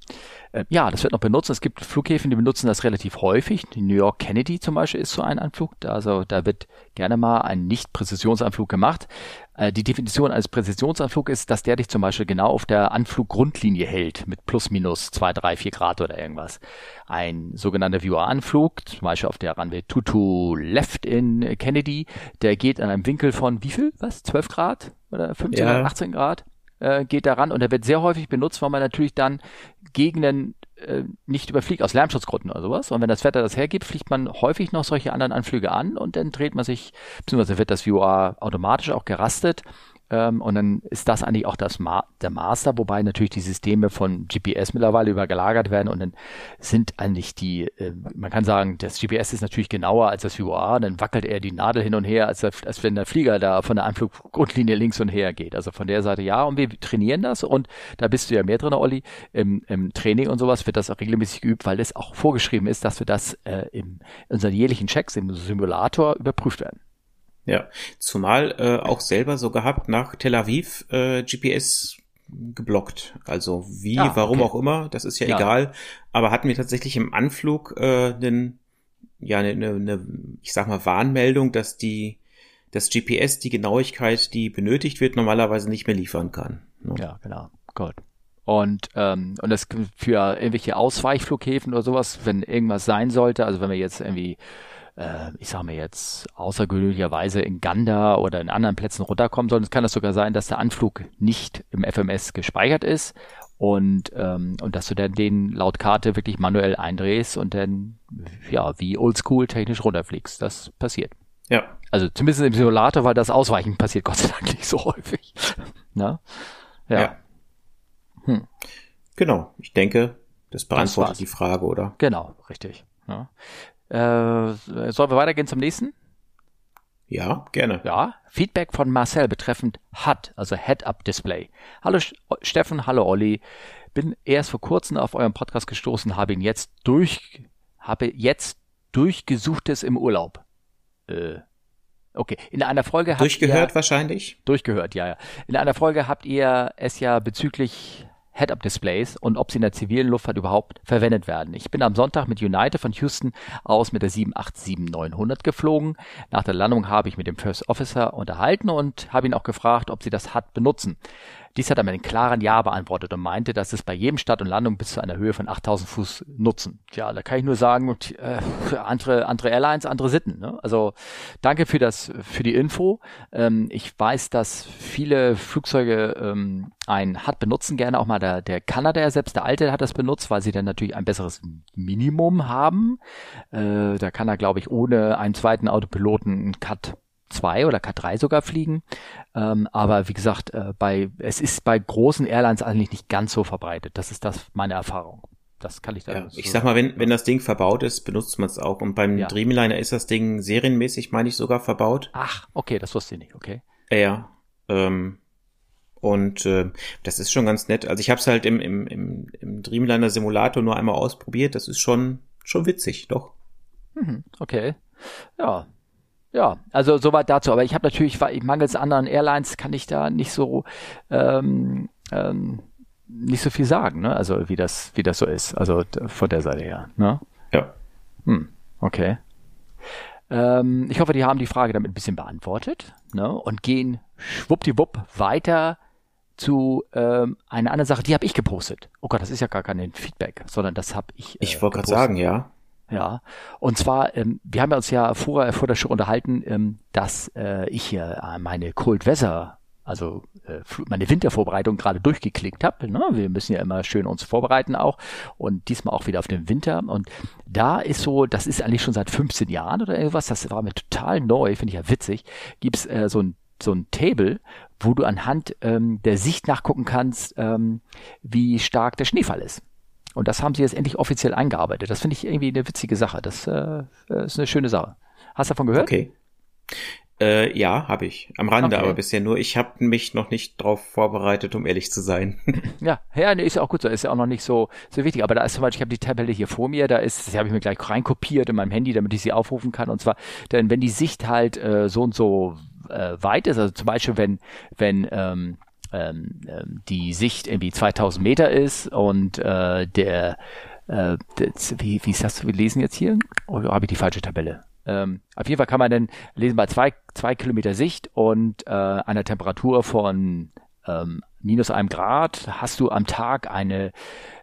äh, ja, das wird noch benutzt. Es gibt Flughäfen, die benutzen das relativ häufig. Die New York Kennedy zum Beispiel ist so ein Anflug. Also da wird gerne mal ein Nicht-Präzisionsanflug gemacht. Äh, die Definition eines Präzisionsanflugs ist, dass der dich zum Beispiel genau auf der Anfluggrundlinie hält, mit plus minus zwei, drei, vier Grad oder irgendwas. Ein sogenannter Viewer-Anflug, zum Beispiel auf der Runway Tutu Left in Kennedy, der geht an einem Winkel von wie viel? Was? 12 Grad? Oder 15 ja. 18 Grad? Äh, geht daran und er wird sehr häufig benutzt, weil man natürlich dann Gegenden äh, nicht überfliegt aus Lärmschutzgründen oder sowas. Und wenn das Wetter das hergibt, fliegt man häufig noch solche anderen Anflüge an und dann dreht man sich, beziehungsweise wird das VOA automatisch auch gerastet Ähm, und dann ist das eigentlich auch das Ma der Master, wobei natürlich die Systeme von GPS mittlerweile übergelagert werden und dann sind eigentlich die, äh, man kann sagen, das GPS ist natürlich genauer als das UA, dann wackelt er die Nadel hin und her, als, als wenn der Flieger da von der Anfluggrundlinie links und her geht. Also von der Seite ja, und wir trainieren das und da bist du ja mehr drin, Olli, im, im Training und sowas wird das auch regelmäßig geübt, weil es auch vorgeschrieben ist, dass wir das äh, im, in unseren jährlichen Checks im Simulator überprüft werden. Ja, zumal äh, auch selber so gehabt nach Tel Aviv äh, GPS geblockt. Also wie, ah, warum okay. auch immer, das ist ja, ja, egal. Aber hatten wir tatsächlich im Anflug äh, einen, ja, eine, eine, ne, ich sag mal, Warnmeldung, dass die das GPS die Genauigkeit, die benötigt wird, normalerweise nicht mehr liefern kann. Ne? Ja, genau. Gut. Und, ähm, und das für irgendwelche Ausweichflughäfen oder sowas, wenn irgendwas sein sollte, also wenn wir jetzt irgendwie äh, ich sage mir jetzt, außergewöhnlicherweise in Ganda oder in anderen Plätzen runterkommen, sondern es kann es sogar sein, dass der Anflug nicht im FMS gespeichert ist und, ähm, und dass du dann den laut Karte wirklich manuell eindrehst und dann, ja, wie oldschool technisch runterfliegst. Das passiert. Ja. Also zumindest im Simulator, weil das Ausweichen passiert Gott sei Dank nicht so häufig. (laughs) Na? Ja. ja. Hm. Genau. Ich denke, das beantwortet das die Frage, oder? Genau, richtig. Ja. Äh, sollen wir weitergehen zum nächsten? Ja, gerne. Ja, Feedback von Marcel betreffend HUD, also Head-Up-Display. Hallo Steffen, hallo Olli. Bin erst vor kurzem auf euren Podcast gestoßen, habe ihn jetzt durch, habe jetzt durchgesuchtes im Urlaub. Äh, okay, in einer Folge habt Durchgehört ihr, wahrscheinlich? Durchgehört, ja, ja. In einer Folge habt ihr es ja bezüglich Head-Up-Displays und ob sie in der zivilen Luftfahrt überhaupt verwendet werden. Ich bin am Sonntag mit United von Houston aus mit der 787-900 geflogen. Nach der Landung habe ich mit dem First Officer unterhalten und habe ihn auch gefragt, ob sie das HUD benutzen. Dies hat er mit einem klaren Ja beantwortet und meinte, dass es bei jedem Start und Landung bis zu einer Höhe von 8000 Fuß nutzen. Tja, da kann ich nur sagen, äh, andere, andere Airlines, andere Sitten. Ne? Also danke für das, für die Info. Ähm, ich weiß, dass viele Flugzeuge ähm, ein HUD benutzen, gerne auch mal der, der Kanada, selbst der alte hat das benutzt, weil sie dann natürlich ein besseres Minimum haben. Äh, da kann er, glaube ich, ohne einen zweiten Autopiloten einen Cut 2 oder K3 sogar fliegen. Ähm, aber wie gesagt, äh, bei, es ist bei großen Airlines eigentlich nicht ganz so verbreitet. Das ist das meine Erfahrung. Das kann ich da. Ja, so ich sag mal, wenn, wenn das Ding verbaut ist, benutzt man es auch. Und beim ja. Dreamliner ist das Ding serienmäßig, meine ich, sogar verbaut. Ach, okay, das wusste ich nicht, okay. Ja. Ähm, und äh, das ist schon ganz nett. Also ich habe es halt im, im, im, im Dreamliner Simulator nur einmal ausprobiert. Das ist schon, schon witzig, doch. Mhm, okay. Ja, ja, also soweit dazu. Aber ich habe natürlich, mangels anderen Airlines kann ich da nicht so ähm, ähm, nicht so viel sagen, ne? Also wie das, wie das so ist. Also von der Seite her. Ne? Ja. Hm, okay. Ähm, ich hoffe, die haben die Frage damit ein bisschen beantwortet ne? und gehen schwuppdiwupp weiter zu ähm, einer anderen Sache, die habe ich gepostet. Oh Gott, das ist ja gar kein Feedback, sondern das habe ich. Äh, ich wollte gerade sagen, ja. Ja, und zwar, ähm, wir haben uns ja vorher vor der Show unterhalten, ähm, dass äh, ich hier äh, meine Cold Weather, also äh, meine Wintervorbereitung gerade durchgeklickt habe. Ne? Wir müssen ja immer schön uns vorbereiten auch und diesmal auch wieder auf den Winter. Und da ist so, das ist eigentlich schon seit 15 Jahren oder irgendwas, das war mir total neu, finde ich ja witzig, gibt's äh, so ein so ein Table, wo du anhand ähm, der Sicht nachgucken kannst, ähm, wie stark der Schneefall ist. Und das haben sie jetzt endlich offiziell eingearbeitet. Das finde ich irgendwie eine witzige Sache. Das äh, ist eine schöne Sache. Hast du davon gehört? Okay. Äh, ja, habe ich. Am Rande, okay. aber bisher nur. Ich habe mich noch nicht drauf vorbereitet, um ehrlich zu sein. (laughs) ja, ja, nee, ist ja auch gut so. Ist ja auch noch nicht so, so wichtig. Aber da ist zum Beispiel, ich habe die Tabelle hier vor mir, da ist, die habe ich mir gleich reinkopiert in meinem Handy, damit ich sie aufrufen kann. Und zwar, denn wenn die Sicht halt äh, so und so äh, weit ist, also zum Beispiel, wenn, wenn ähm, ähm, ähm, die Sicht irgendwie 2000 Meter ist und äh, der, äh, das, wie, wie ist das wir lesen jetzt hier? Oder habe ich die falsche Tabelle? Ähm, auf jeden Fall kann man dann lesen bei zwei, zwei Kilometer Sicht und äh, einer Temperatur von ähm, minus einem Grad hast du am Tag eine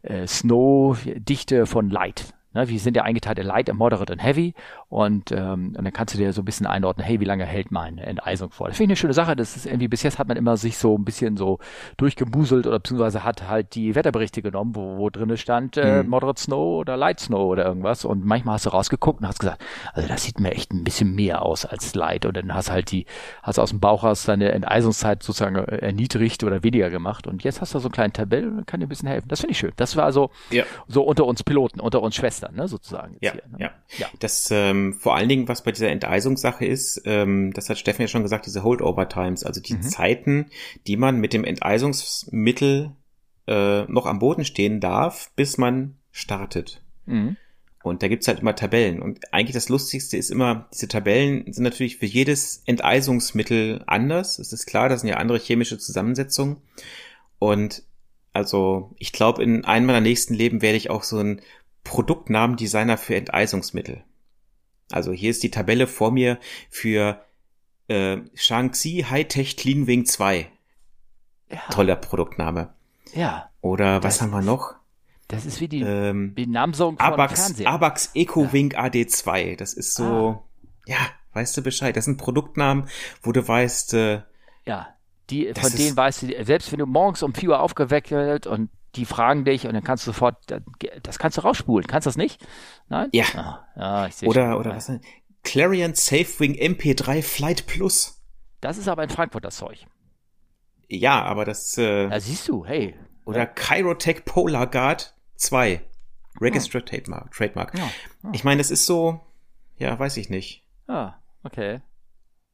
äh, Snow-Dichte von Light. Ne, wir sind ja eingeteilt in Light, Moderate und Heavy Und, ähm, und dann kannst du dir so ein bisschen einordnen, hey, wie lange hält meine Enteisung vor? Das finde ich eine schöne Sache. Das ist irgendwie, bis jetzt hat man immer sich so ein bisschen so durchgemuselt oder beziehungsweise hat halt die Wetterberichte genommen, wo, wo drin stand, äh, mhm. Moderate Snow oder Light Snow oder irgendwas. Und manchmal hast du rausgeguckt und hast gesagt, also das sieht mir echt ein bisschen mehr aus als Light. Und dann hast halt die, hast aus dem Bauch aus deine Enteisungszeit sozusagen äh, erniedrigt oder weniger gemacht. Und jetzt hast du so einen kleinen Tabell und kann dir ein bisschen helfen. Das finde ich schön. Das war so, ja. so unter uns Piloten, unter uns Schwestern, ne, sozusagen. Ja, hier, ne? ja, ja. Das ähm, vor allen Dingen, was bei dieser Enteisungssache ist, ähm, das hat Steffen ja schon gesagt, diese Holdover Times, also die mhm. Zeiten, die man mit dem Enteisungsmittel äh, noch am Boden stehen darf, bis man startet. Mhm. Und da gibt's halt immer Tabellen. Und eigentlich das Lustigste ist immer, diese Tabellen sind natürlich für jedes Enteisungsmittel anders. Es ist klar, das sind ja andere chemische Zusammensetzungen. Und also ich glaube, in einem meiner nächsten Leben werde ich auch so ein Produktnamendesigner für Enteisungsmittel. Also hier ist die Tabelle vor mir für äh, Shaanxi Hightech Clean Wing 2. Ja. Toller Produktname. Ja. Oder was haben wir noch? Das ist wie die, ähm, die Namensung von Abax, Fernsehen. Abax EcoWink ja. AD2. Das ist so, ah. ja, weißt du Bescheid. Das sind Produktnamen, wo du weißt, äh, ja, die, von denen weißt du, selbst wenn du morgens um 4 Uhr aufgeweckt und die fragen dich und dann kannst du sofort, das kannst du rausspulen. Kannst du das nicht? Nein? Ja. Ah, ja ich sehe Oder, schon. oder was denn? Clarion SafeWing MP3 Flight Plus. Das ist aber in Frankfurt das Zeug. Ja, aber das, äh, Da siehst du, hey. Oder ja. Chirotech Polar Guard 2. Registered oh. Trademark. Trademark. Ja. Oh. Ich meine, das ist so, ja, weiß ich nicht. Ah, okay.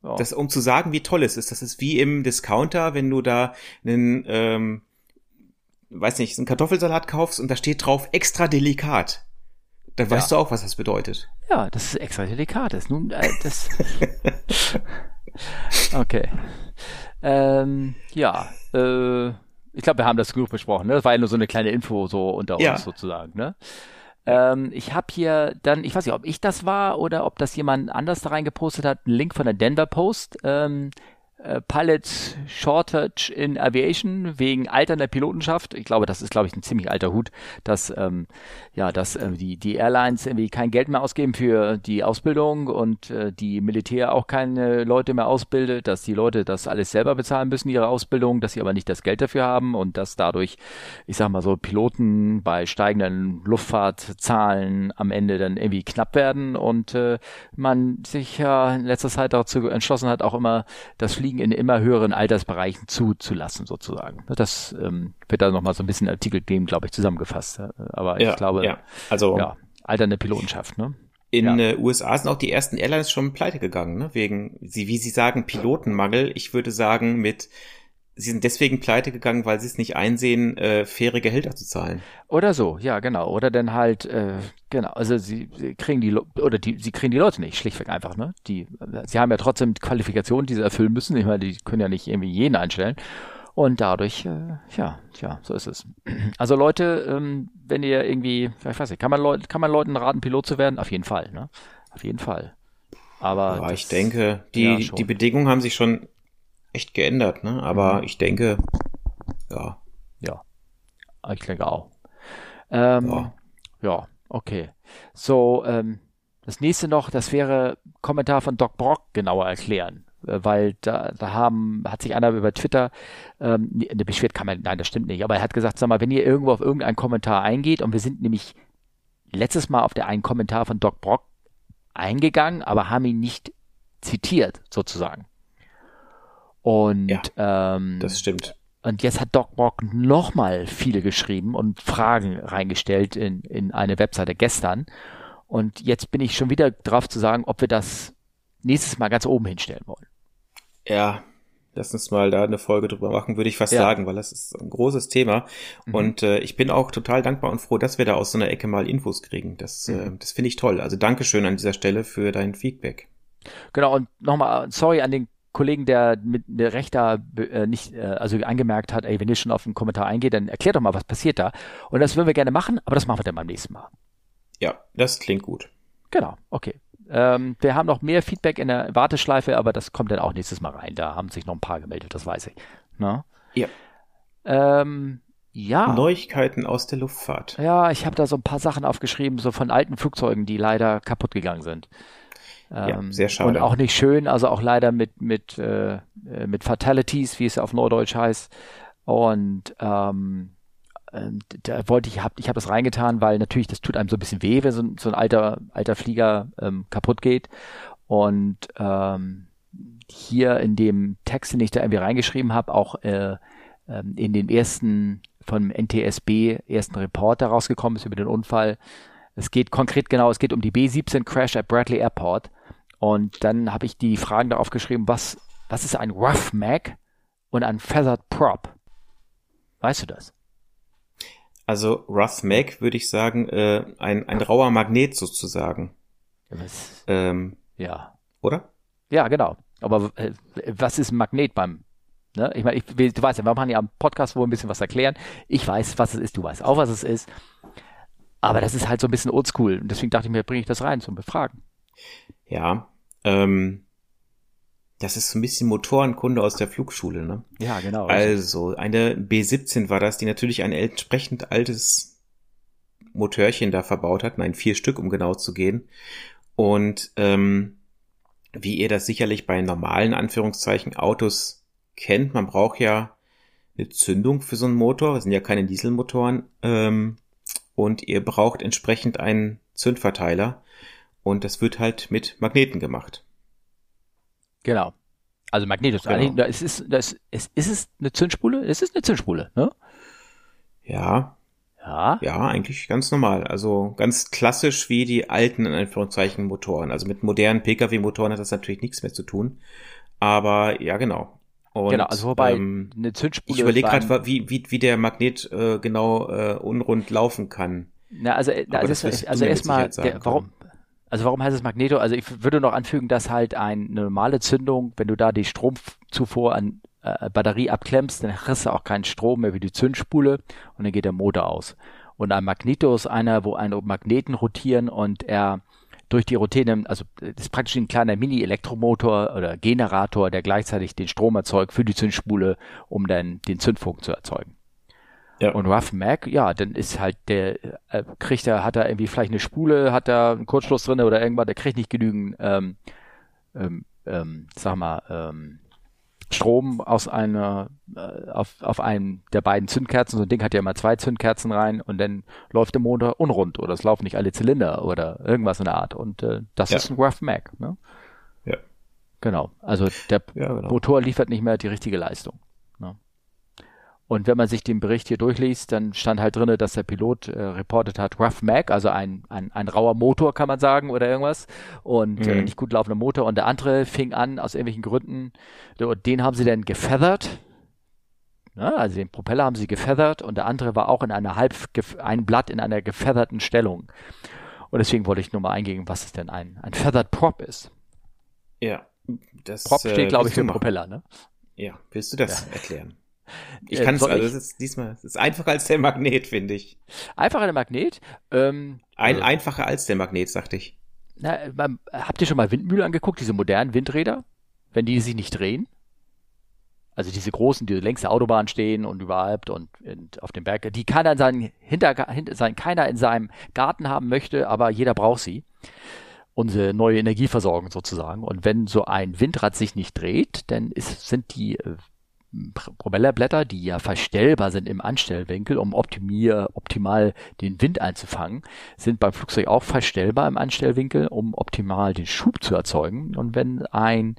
Oh. Das, um zu sagen, wie toll es ist, das ist wie im Discounter, wenn du da einen, ähm, weiß nicht, einen Kartoffelsalat kaufst und da steht drauf extra delikat. Dann ja. weißt du auch, was das bedeutet. Ja, das ist extra delikat. Das nun, äh, das. (laughs) okay. Ähm, ja, äh, ich glaube, wir haben das genug besprochen. Ne? Das war ja nur so eine kleine Info so unter ja. uns sozusagen. Ne? Ähm, ich habe hier dann, ich weiß nicht, ob ich das war oder ob das jemand anders da reingepostet hat, einen Link von der Denver Post. Ähm, äh, Pilot Shortage in Aviation wegen alternder Pilotenschaft. Ich glaube, das ist, glaube ich, ein ziemlich alter Hut, dass ähm, ja, dass äh, die die Airlines irgendwie kein Geld mehr ausgeben für die Ausbildung und äh, die Militär auch keine Leute mehr ausbildet, dass die Leute das alles selber bezahlen müssen ihre Ausbildung, dass sie aber nicht das Geld dafür haben und dass dadurch, ich sag mal so, Piloten bei steigenden Luftfahrtzahlen am Ende dann irgendwie knapp werden und äh, man sich ja in letzter Zeit dazu entschlossen hat, auch immer das Fliegen Fliegen in immer höheren Altersbereichen zuzulassen, sozusagen. Das ähm, wird da nochmal so ein bisschen Artikel geben, glaube ich, zusammengefasst. Aber ja, ich glaube, ja. also ja, alternde Pilotenschaft, ne? In ja. äh, USA sind auch die ersten Airlines schon pleite gegangen, ne? Wegen, sie, wie sie sagen, Pilotenmangel. Ich würde sagen, mit sie sind deswegen pleite gegangen, weil sie es nicht einsehen, äh, faire Gehälter zu zahlen. Oder so, ja, genau. Oder dann halt, äh, genau, also sie, sie kriegen die oder die, sie kriegen die Leute nicht, schlichtweg einfach, ne? Die, sie haben ja trotzdem Qualifikationen, die sie erfüllen müssen. Ich meine, die können ja nicht irgendwie jeden einstellen. Und dadurch, äh, ja, ja, so ist es. Also Leute, ähm, wenn ihr irgendwie, ich weiß nicht, kann man Leute, kann man Leuten raten, Pilot zu werden? Auf jeden Fall, ne? Auf jeden Fall. Aber ja, das, ich denke, die, ja, die Bedingungen haben sich schon echt geändert, ne? Aber mhm. ich denke, ja. Ja, ich denke auch. Ähm, ja. ja, okay. So, ähm, das nächste noch, das wäre Kommentar von Doc Brock genauer erklären. Äh, weil da, da haben, hat sich einer über Twitter ähm, eine beschwert, kann man, nein, das stimmt nicht, aber er hat gesagt, sag mal, wenn ihr irgendwo auf irgendeinen Kommentar eingeht, und wir sind nämlich letztes Mal auf der einen Kommentar von Doc Brock eingegangen, aber haben ihn nicht zitiert, sozusagen. Und ja, ähm, das stimmt. Und jetzt hat Doc Brock nochmal viele geschrieben und Fragen reingestellt in, in eine Webseite gestern. Und jetzt bin ich schon wieder drauf zu sagen, ob wir das nächstes Mal ganz oben hinstellen wollen. Ja, lass uns mal da eine Folge drüber machen, würde ich fast ja. sagen, weil das ist ein großes Thema. Mhm. Und äh, ich bin auch total dankbar und froh, dass wir da aus so einer Ecke mal Infos kriegen. Das, äh, mhm. äh, das finde ich toll. Also Dankeschön an dieser Stelle für dein Feedback. Genau, und nochmal, sorry an den Kollegen, der mit der Rechter äh, nicht, äh, also angemerkt hat, ey, wenn ihr schon auf einen Kommentar eingeht, dann erklärt doch mal, was passiert da. Und das würden wir gerne machen, aber das machen wir dann beim nächsten Mal. Ja, das klingt gut. Genau, okay. Ähm, wir haben noch mehr Feedback in der Warteschleife, aber das kommt dann auch nächstes Mal rein. Da haben sich noch ein paar gemeldet, das weiß ich. Na? Ne? Ja. Ähm, ja. Neuigkeiten aus der Luftfahrt. Ja, ich habe da so ein paar Sachen aufgeschrieben, so von alten Flugzeugen, die leider kaputt gegangen sind. Ähm, ja, sehr schade. Und auch nicht schön, also auch leider mit, mit, äh, mit Fatalities, wie es auf Neudeutsch heißt. Und ähm, ähm, da wollte ich, hab, ich habe das reingetan, weil natürlich das tut einem so ein bisschen weh, wenn so, ein, so ein alter, alter Flieger ähm, kaputt geht. Und ähm, hier in dem Text, den ich da irgendwie reingeschrieben habe, auch äh, äh, in den ersten vom NTSB ersten Report, der rausgekommen ist über den Unfall. Es geht konkret genau, es geht um die B-17 Crash at Bradley Airport. Und dann habe ich die Fragen darauf geschrieben, was, was ist ein Rough Mag und ein Feathered Prop? Weißt du das? Also Rough Mag würde ich sagen, äh, ein, ein rauer Magnet sozusagen. Was? Ähm, ja. Oder? Ja, genau. Aber äh, was ist ein Magnet beim Ne? Ich meine, ich, du weißt ja, wir machen ja am Podcast wohl ein bisschen was erklären. Ich weiß, was es ist, du weißt auch, was es ist. Aber das ist halt so ein bisschen oldschool. Und deswegen dachte ich mir, bringe ich das rein zum Befragen. Ja, ähm, das ist so ein bisschen Motorenkunde aus der Flugschule, ne? Ja, genau. Also, eine B17 war das, die natürlich ein entsprechend altes Motörchen da verbaut hat. Nein, vier Stück, um genau zu gehen. Und ähm, wie ihr das sicherlich bei normalen Anführungszeichen Autos kennt, man braucht ja eine Zündung für so einen Motor. Das sind ja keine Dieselmotoren. Ähm, und ihr braucht entsprechend einen Zündverteiler. Und das wird halt mit Magneten gemacht. Genau. Also Magnetos. Genau. Das ist, das ist, ist es eine Zündspule? Es ist eine Zündspule, ne? Ja. Ja. Ja, eigentlich ganz normal. Also ganz klassisch wie die alten, in Anführungszeichen, Motoren. Also mit modernen Pkw-Motoren hat das natürlich nichts mehr zu tun. Aber ja, genau. Und, genau, also wobei ähm, eine Zündspule. Ich überlege gerade, wie, wie, wie der Magnet äh, genau äh, unrund laufen kann. Na, also, also, also erstmal, warum, also warum heißt es Magneto? Also ich würde noch anfügen, dass halt eine normale Zündung, wenn du da die Stromzufuhr an äh, Batterie abklemmst, dann kriegst du auch keinen Strom mehr wie die Zündspule und dann geht der Motor aus. Und ein Magneto ist einer, wo eine Magneten rotieren und er durch die Rotäne, also das ist praktisch ein kleiner Mini-Elektromotor oder Generator, der gleichzeitig den Strom erzeugt für die Zündspule, um dann den Zündfunken zu erzeugen. Ja. Und Rough Mac, ja, dann ist halt der, äh, kriegt er, hat er irgendwie vielleicht eine Spule, hat er einen Kurzschluss drin oder irgendwas, der kriegt nicht genügend, ähm, ähm, ähm, sag mal, ähm, Strom aus einer, äh, auf, auf einem der beiden Zündkerzen. So ein Ding hat ja immer zwei Zündkerzen rein und dann läuft der Motor unrund oder es laufen nicht alle Zylinder oder irgendwas in der Art. Und äh, das ja. ist ein Rough Mac, ne? Ja. Genau. Also der ja, genau. Motor liefert nicht mehr die richtige Leistung. Ne? Und wenn man sich den Bericht hier durchliest, dann stand halt drinne, dass der Pilot äh, reportet hat, Rough Mac, also ein, ein, ein rauer Motor, kann man sagen, oder irgendwas. Und äh, mhm. äh, nicht gut laufender Motor. Und der andere fing an, aus irgendwelchen Gründen, den haben sie dann gefeathert. Ja, also den Propeller haben sie gefeathert und der andere war auch in einer halb, ein Blatt in einer gefeatherten Stellung. Und deswegen wollte ich nur mal eingehen, was es denn ein, ein Feathered Prop ist. Ja, das Prop steht, äh, glaube ich, für den Propeller, ne? Ja, willst du das ja. erklären? Ich äh, kann es, also das ist diesmal, das ist einfacher als der Magnet, finde ich. Einfacher der Magnet? Ähm, Ein, äh, einfacher als der Magnet, sagte ich. Na, habt ihr schon mal Windmühlen angeguckt, diese modernen Windräder? Wenn die sich nicht drehen? Also diese großen, die längs der Autobahn stehen und überhaupt und, und auf dem Berg, die keiner in seinen Hinter, hinter sein, keiner in seinem Garten haben möchte, aber jeder braucht sie. Unsere neue Energieversorgung sozusagen. Und wenn so ein Windrad sich nicht dreht, dann ist, sind die äh, Propellerblätter, die ja verstellbar sind im Anstellwinkel, um optimier, optimal den Wind einzufangen, sind beim Flugzeug auch verstellbar im Anstellwinkel, um optimal den Schub zu erzeugen. Und wenn ein,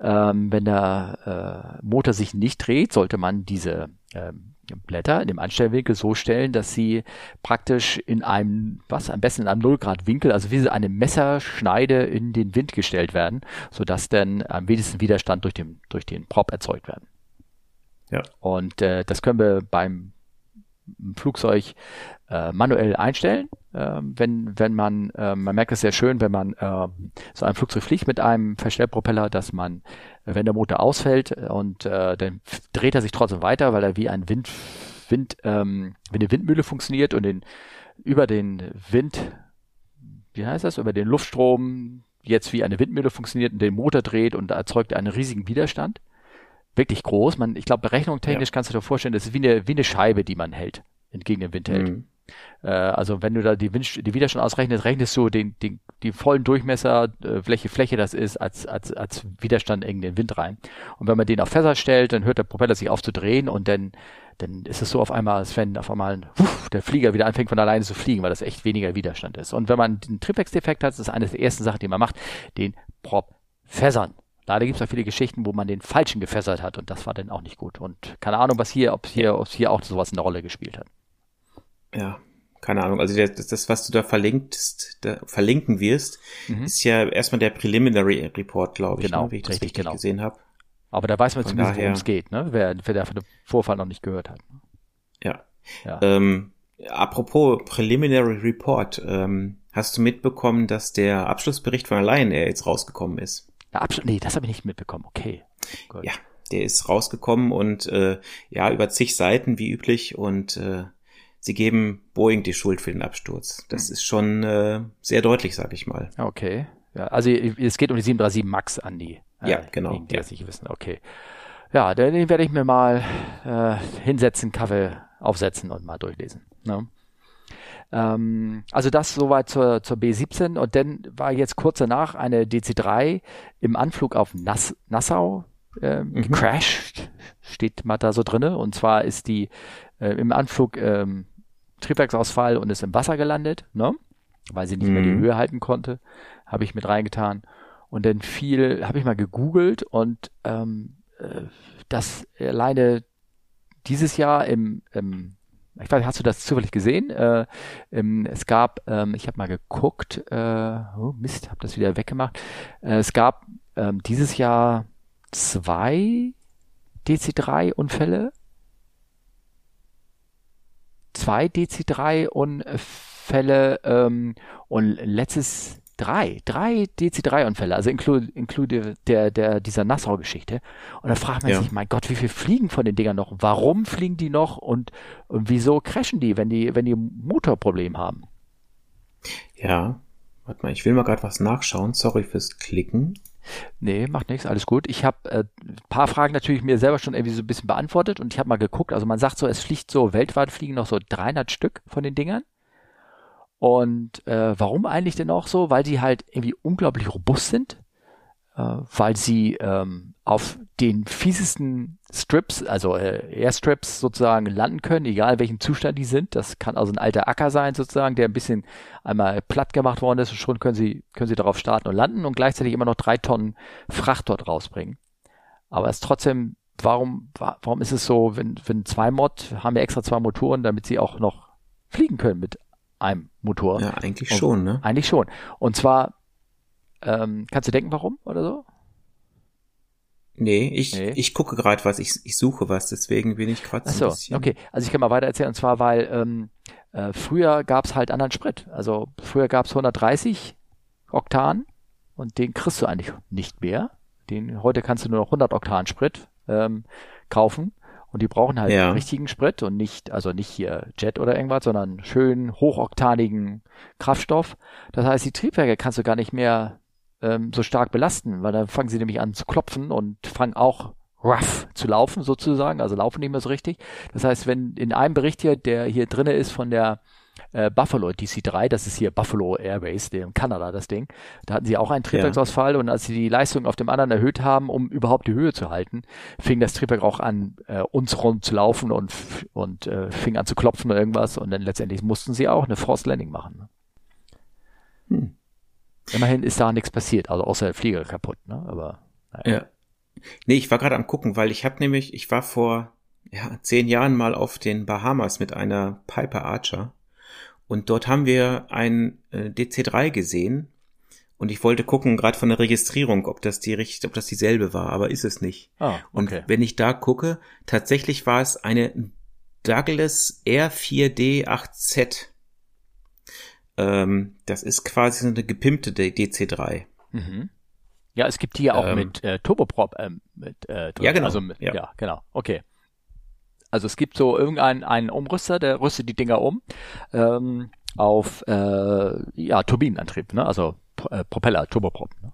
ähm, wenn der äh, Motor sich nicht dreht, sollte man diese ähm, Blätter in dem Anstellwinkel so stellen, dass sie praktisch in einem, was am besten in einem Nullgrad-Winkel, also wie eine Messerschneide in den Wind gestellt werden, sodass dann am wenigsten Widerstand durch den, durch den Prop erzeugt werden. Ja. Und äh, das können wir beim Flugzeug äh, manuell einstellen. Äh, wenn, wenn man, äh, man merkt es sehr schön, wenn man äh, so ein Flugzeug fliegt mit einem Verstellpropeller, dass man, wenn der Motor ausfällt und äh, dann dreht er sich trotzdem weiter, weil er wie ein Wind, Wind, ähm, wie eine Windmühle funktioniert und den, über den Wind, wie heißt das, über den Luftstrom jetzt wie eine Windmühle funktioniert und den Motor dreht und erzeugt einen riesigen Widerstand wirklich groß. Man, ich glaube, berechnungstechnisch ja. kannst du dir vorstellen, das ist wie eine, wie eine Scheibe, die man hält, entgegen dem Wind hält. Mhm. Äh, also wenn du da die, Wind, die Widerstand ausrechnest, rechnest du den, den, die vollen Durchmesser, äh, welche Fläche das ist, als, als, als Widerstand in den Wind rein. Und wenn man den auf Fässer stellt, dann hört der Propeller sich auf zu drehen und dann, dann ist es so auf einmal, als wenn auf einmal uff, der Flieger wieder anfängt von alleine zu fliegen, weil das echt weniger Widerstand ist. Und wenn man den Tripex-Defekt hat, das ist eine der ersten Sachen, die man macht, den Prop fässern. Leider gibt es auch viele Geschichten, wo man den falschen gefässert hat und das war dann auch nicht gut. Und keine Ahnung, was hier, ob hier, hier auch sowas eine Rolle gespielt hat. Ja, keine Ahnung. Also das, das was du da verlinkst, da verlinken wirst, mhm. ist ja erstmal der Preliminary Report, glaube ich, genau, ne, wie ich das richtig, genau. gesehen habe. Aber da weiß man Von zumindest, worum es geht, ne? Wer, wer der von dem Vorfall noch nicht gehört hat. Ja. Ja. Ähm, apropos Preliminary Report, ähm, hast du mitbekommen, dass der Abschlussbericht von Lion Air jetzt rausgekommen ist? Der Abschluss, nee, das habe ich nicht mitbekommen. Okay. Gut. Ja, der ist rausgekommen und äh, ja, über zig Seiten wie üblich und äh, sie geben Boeing die Schuld für den Absturz. Das Hm. ist schon äh, sehr deutlich, sag ich mal. Okay. Ja, also es geht um die 737 Max, Andi. Ja, genau, Die, die ja. das nicht wissen. Okay. Ja, den, den werde ich mir mal äh, hinsetzen, Kaffee aufsetzen und mal durchlesen. Ne? Ähm, also das soweit zur, zur B17 und dann war jetzt kurz danach eine DC-3 im Anflug auf Nass, Nassau äh, Mhm. gecrashed, steht mal da so drinne und zwar ist die äh, im Anflug ähm, Triebwerksausfall und ist im Wasser gelandet, ne? weil sie nicht mehr die Mhm. Höhe halten konnte, habe ich mit reingetan und dann viel, habe ich mal gegoogelt und ähm, äh, das alleine dieses Jahr im, im ich weiß, hast du das zufällig gesehen? Äh, ähm, es gab, ähm, ich habe mal geguckt, äh, oh Mist, habe das wieder weggemacht. Äh, es gab ähm, dieses Jahr zwei DC3-Unfälle. Zwei DC3-Unfälle ähm, und letztes drei, drei DC3-Unfälle, also inklude inklude der, der, dieser Nassau-Geschichte. Und da fragt man Ja. sich, mein Gott, wie viel fliegen von den Dingern noch? Warum fliegen die noch und, und wieso crashen die, wenn die, wenn die Motorproblem haben? Ja, warte mal, ich will mal gerade was nachschauen. Sorry fürs Klicken. Nee, macht nichts, alles gut. Ich habe äh, ein paar Fragen natürlich mir selber schon irgendwie so ein bisschen beantwortet und ich habe mal geguckt, also man sagt so, es fliegt so, weltweit fliegen noch so 300 Stück von den Dingern. Und äh, warum eigentlich denn auch so? Weil sie halt irgendwie unglaublich robust sind, äh, weil sie ähm, auf den fiesesten Strips, also äh, Airstrips sozusagen landen können, egal welchen Zustand die sind. Das kann also ein alter Acker sein sozusagen, der ein bisschen einmal platt gemacht worden ist und schon können sie, können sie darauf starten und landen und gleichzeitig immer noch drei Tonnen Fracht dort rausbringen. Aber es ist trotzdem, warum, wa- warum ist es so, wenn, wenn zwei Mod, haben wir extra zwei Motoren, damit sie auch noch fliegen können mit einem Motor? Ja, eigentlich Und- schon, ne? Eigentlich schon. Und zwar, ähm, kannst du denken, warum oder so? Nee, ich, Nee. ich gucke gerade was, ich, ich suche was, deswegen bin ich gerade so so, ein bisschen. okay. Also ich kann mal weiter erzählen, und zwar, weil ähm, äh, früher gab es halt anderen Sprit. Also früher gab es 130 Oktan und den kriegst du eigentlich nicht mehr. Den, heute kannst du nur noch 100 Oktan Sprit ähm, kaufen und die brauchen halt Ja. richtigen Sprit und nicht, also nicht hier Jet oder irgendwas, sondern schön hochoktanigen Kraftstoff. Das heißt, die Triebwerke kannst du gar nicht mehr ähm, so stark belasten, weil dann fangen sie nämlich an zu klopfen und fangen auch rough zu laufen sozusagen, also laufen nicht mehr so richtig. Das heißt, wenn in einem Bericht hier, der hier drinne ist von der äh, Buffalo DC3, das ist hier Buffalo Airways, der in Kanada das Ding, da hatten sie auch einen Triebwerksausfall und als sie die Leistung auf dem anderen erhöht haben, um überhaupt die Höhe zu halten, fing das Triebwerk auch an, äh, uns rum zu laufen und, und äh, fing an zu klopfen oder irgendwas und dann letztendlich mussten sie auch eine Forced Landing machen. Hm. Immerhin ist da nichts passiert, also außer der Flieger kaputt, ne? aber naja. Ja. Nee, ich war gerade am gucken, weil ich habe nämlich, ich war vor ja, zehn Jahren mal auf den Bahamas mit einer Piper Archer und dort haben wir ein äh, DC3 gesehen und ich wollte gucken, gerade von der Registrierung, ob das die richt- ob das dieselbe war, aber ist es nicht. Ah, Und okay. wenn ich da gucke, tatsächlich war es eine Douglas R4D8Z. Ähm, das ist quasi so eine gepimpte D- DC3. Mhm. Ja, es gibt die ja auch Ähm. mit äh, Turboprop. Ähm, mit, äh. Ja, genau. Also mit, ja. Ja. genau. Okay. Also es gibt so irgendeinen einen Umrüster, der rüstet die Dinger um ähm, auf äh, ja, Turbinenantrieb, ne? also äh, Propeller, Turboprop. Ne?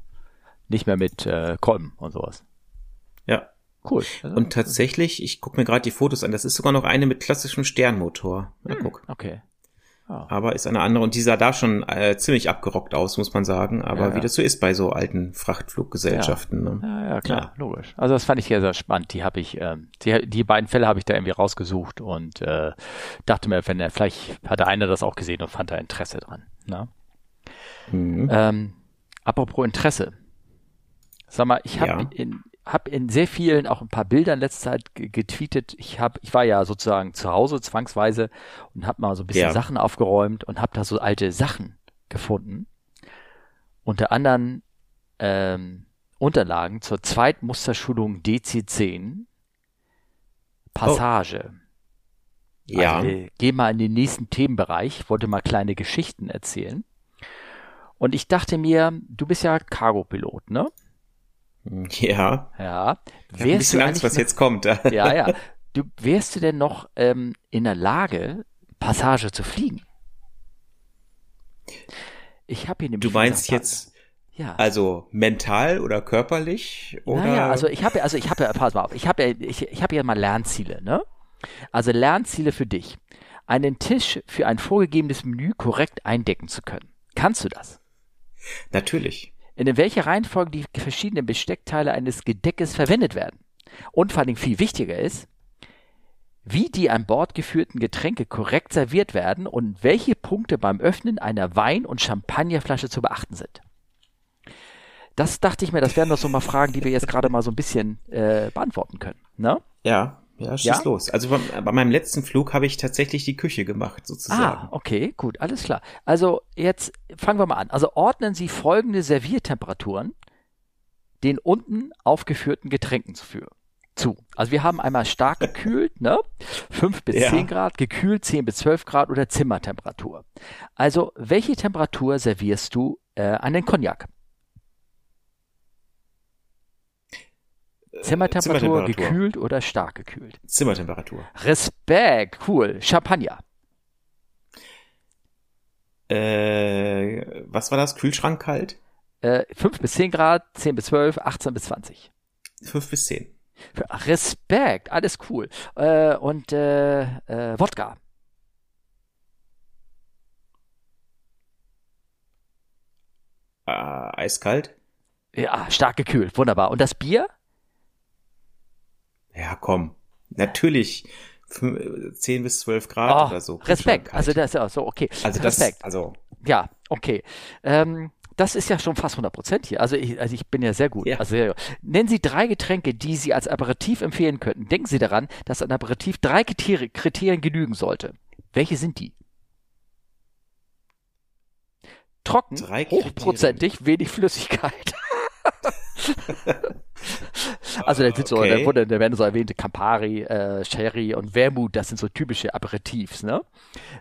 Nicht mehr mit äh, Kolben und sowas. Ja. Cool. Also, Und tatsächlich, ich gucke mir gerade die Fotos an, das ist sogar noch eine mit klassischem Sternmotor. Ja, hm, guck. Okay. Ah. Aber ist eine andere und die sah da schon äh, ziemlich abgerockt aus, muss man sagen. Aber ja, ja. wie das so ist bei so alten Frachtfluggesellschaften. Ja, ne? ja, ja, klar, logisch. Also das fand ich sehr, sehr spannend. Die habe ich, äh, die, die beiden Fälle habe ich da irgendwie rausgesucht und äh, dachte mir, wenn er, vielleicht hatte einer das auch gesehen und fand da Interesse dran. Ne? Mhm. Ähm, apropos Interesse. Sag mal, ich habe in, habe in sehr vielen, auch ein paar Bilder in letzter Zeit getweetet. Ich habe, ich war ja sozusagen zu Hause zwangsweise und habe mal so ein bisschen ja. Sachen aufgeräumt und habe da so alte Sachen gefunden. Unter anderem ähm, Unterlagen zur Zweitmusterschulung DC10 Passage. Oh. Ja. Also, gehen mal in den nächsten Themenbereich. Ich wollte mal kleine Geschichten erzählen. Und ich dachte mir, du bist ja Cargo-Pilot, ne? Ja. Ja. Ich ein bisschen Angst, was noch, jetzt kommt. (laughs) ja, ja. Du, wärst du denn noch ähm, in der Lage, Passage zu fliegen? Ich habe hier nämlich. Du meinst jetzt. Ja. Also mental oder körperlich oder? Naja, also ich habe also ich habe pass mal auf, ich habe ich, ich habe ja mal Lernziele, ne? Also Lernziele für dich. Einen Tisch für ein vorgegebenes Menü korrekt eindecken zu können. Kannst du das? Natürlich in welcher Reihenfolge die verschiedenen Besteckteile eines Gedeckes verwendet werden. Und vor allem viel wichtiger ist, wie die an Bord geführten Getränke korrekt serviert werden und welche Punkte beim Öffnen einer Wein- und Champagnerflasche zu beachten sind. Das dachte ich mir, das wären doch so mal Fragen, die wir jetzt gerade mal so ein bisschen äh, beantworten können. Ne? Ja, ja, schieß ja? los. Also bei, bei meinem letzten Flug habe ich tatsächlich die Küche gemacht, sozusagen. Ah, okay, gut, alles klar. Also jetzt fangen wir mal an. Also ordnen Sie folgende Serviertemperaturen den unten aufgeführten Getränken für zu. Also wir haben einmal stark (laughs) gekühlt, ne? 5 bis ja. 10 Grad, gekühlt 10 bis 12 Grad oder Zimmertemperatur. Also welche Temperatur servierst du äh, an den Cognac? Zimmertemperatur, Zimmertemperatur, gekühlt oder stark gekühlt? Zimmertemperatur. Respekt, cool. Champagner. Äh, was war das? Kühlschrank kalt? Äh, 5 bis 10 Grad, 10 bis 12, 18 bis 20. 5 bis 10. Respekt, alles cool. Äh, und äh, äh, Wodka. Äh, eiskalt? Ja, stark gekühlt, wunderbar. Und das Bier? Ja, komm. Natürlich 10 bis 12 Grad oh, oder so. Respekt. Also das ist ja so, okay. Also Respekt. Das, also. Ja, okay. Ähm, das ist ja schon fast 100 Prozent hier. Also ich, also ich bin ja sehr gut. Ja. Also sehr, nennen Sie drei Getränke, die Sie als Aperitif empfehlen könnten. Denken Sie daran, dass ein Aperitif drei Kriterien, Kriterien genügen sollte. Welche sind die? Trocken, hochprozentig, wenig Flüssigkeit. (laughs) (laughs) also da sind so, okay. da, wurde, da werden so erwähnte Campari, äh, Sherry und Wermut, das sind so typische Aperitifs, ne?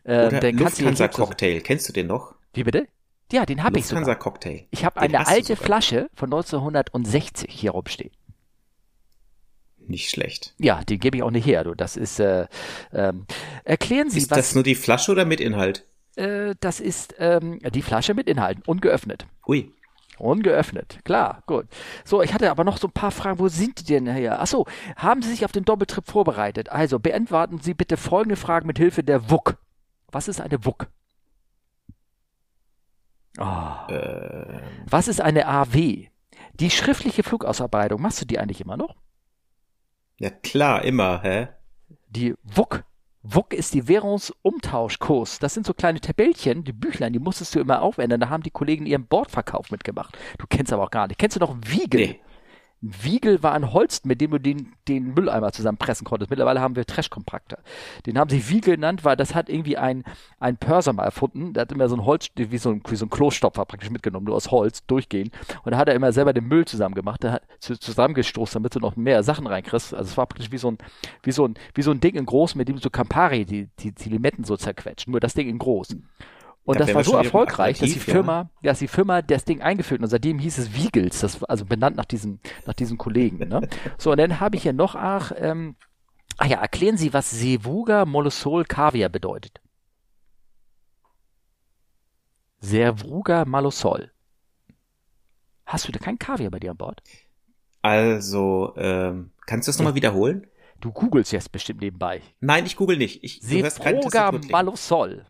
Äh, Oder Lufthansa Cocktail, kennst du den noch? Wie bitte? Ja, den habe ich sogar. Cocktail. Ich habe eine alte Flasche von 1960 hier rumstehen. Nicht schlecht. Ja, den gebe ich auch nicht her. Du, das ist. Äh, ähm, erklären Sie ist was. Ist das nur die Flasche oder mit Inhalt? Äh, das ist ähm, die Flasche mit Inhalten, ungeöffnet. Ui. Ungeöffnet, klar, gut. So, ich hatte aber noch so ein paar Fragen. Wo sind die denn her? Achso, haben Sie sich auf den Doppeltrip vorbereitet? Also, beantworten Sie bitte folgende Fragen mit Hilfe der WUK. Was ist eine WUK? Oh. Äh. Was ist eine AW? Die schriftliche Flugausarbeitung, machst du die eigentlich immer noch? Ja, klar, immer, hä? Die WUK WUK ist die Währungsumtauschkurs. Das sind so kleine Tabellchen, die Büchlein, die musstest du immer aufwenden. Da haben die Kollegen ihren Bordverkauf mitgemacht. Du kennst aber auch gar nicht. Kennst du noch Wiegel? Nee. Wiegel war ein Holz, mit dem du den, den Mülleimer zusammenpressen konntest. Mittlerweile haben wir Trash-Kompakter. Den haben sie Wiegel genannt, weil das hat irgendwie ein, ein Pörser mal erfunden. Der hat immer so ein Holz, wie so ein, wie so ein Klostopfer praktisch mitgenommen, nur aus Holz, durchgehen. Und da hat er immer selber den Müll zusammen gemacht, hat zusammengestoßen, damit du noch mehr Sachen reinkriegst. Also es war praktisch wie so ein, wie so ein, wie so ein Ding in groß, mit dem du so Campari, die, die, die Limetten so zerquetscht. Nur das Ding in groß. Und das war so erfolgreich, dass die Firma, ja. dass die Firma das Ding eingeführt hat. Und seitdem hieß es Wiegels, das also benannt nach diesem, nach diesem Kollegen. Ne? (laughs) so, und dann habe ich hier noch, ach, ähm, ach ja, erklären Sie, was Sevuga Molosol Kaviar bedeutet. Servuga Malosol. Hast du da kein Kaviar bei dir an Bord? Also, ähm, kannst du das nochmal wiederholen? Du googelst jetzt bestimmt nebenbei. Nein, ich google nicht. Ich, Sevruga Malosol.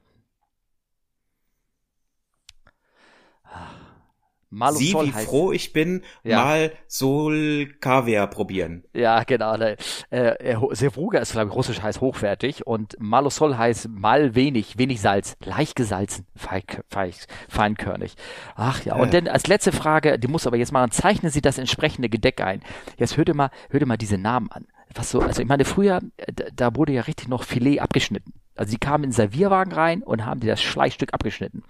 Malo Sieh, wie heißt, froh ich bin, ja. mal Sol Kaviar probieren. Ja, genau. Äh, äh Sevruga ist, glaube ich, russisch heißt hochwertig und Malosol heißt mal wenig, wenig Salz, leicht gesalzen, fein, fein, feinkörnig. Ach ja, und dann als letzte Frage, die muss aber jetzt machen, zeichnen Sie das entsprechende Gedeck ein. Jetzt hör dir mal, hör dir mal diese Namen an. Was so, also ich meine, früher, äh, da wurde ja richtig noch Filet abgeschnitten. Also sie kamen in den Servierwagen rein und haben dir das Schleichstück abgeschnitten.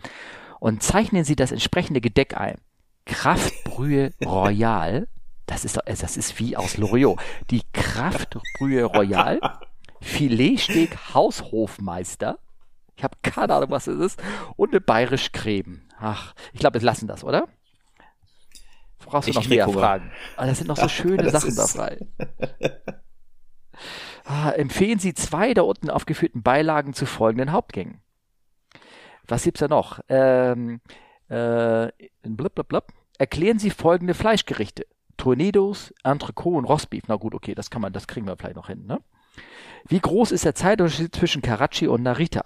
Und zeichnen Sie das entsprechende Gedeck ein. Kraftbrühe Royal. Das ist, äh, das ist wie aus Loriot. Die Kraftbrühe Royal. Filetsteg Haushofmeister. Ich habe keine Ahnung, was es ist. Und eine bayerisch Creme. Ach, ich glaube, wir lassen das, oder? Brauchst du ich noch mehr Hunger. Fragen? Ah, das sind noch so (laughs) schöne Sachen da frei. Ah, empfehlen Sie zwei der unten aufgeführten Beilagen zu folgenden Hauptgängen. Was gibt's da noch? Ähm, äh, blub, blub, blub. Erklären Sie folgende Fleischgerichte. Tornados, Entrecot und Rostbeef. Na gut, okay, das kann man, das kriegen wir vielleicht noch hin, ne? Wie groß ist der Zeitunterschied zwischen Karachi und Narita?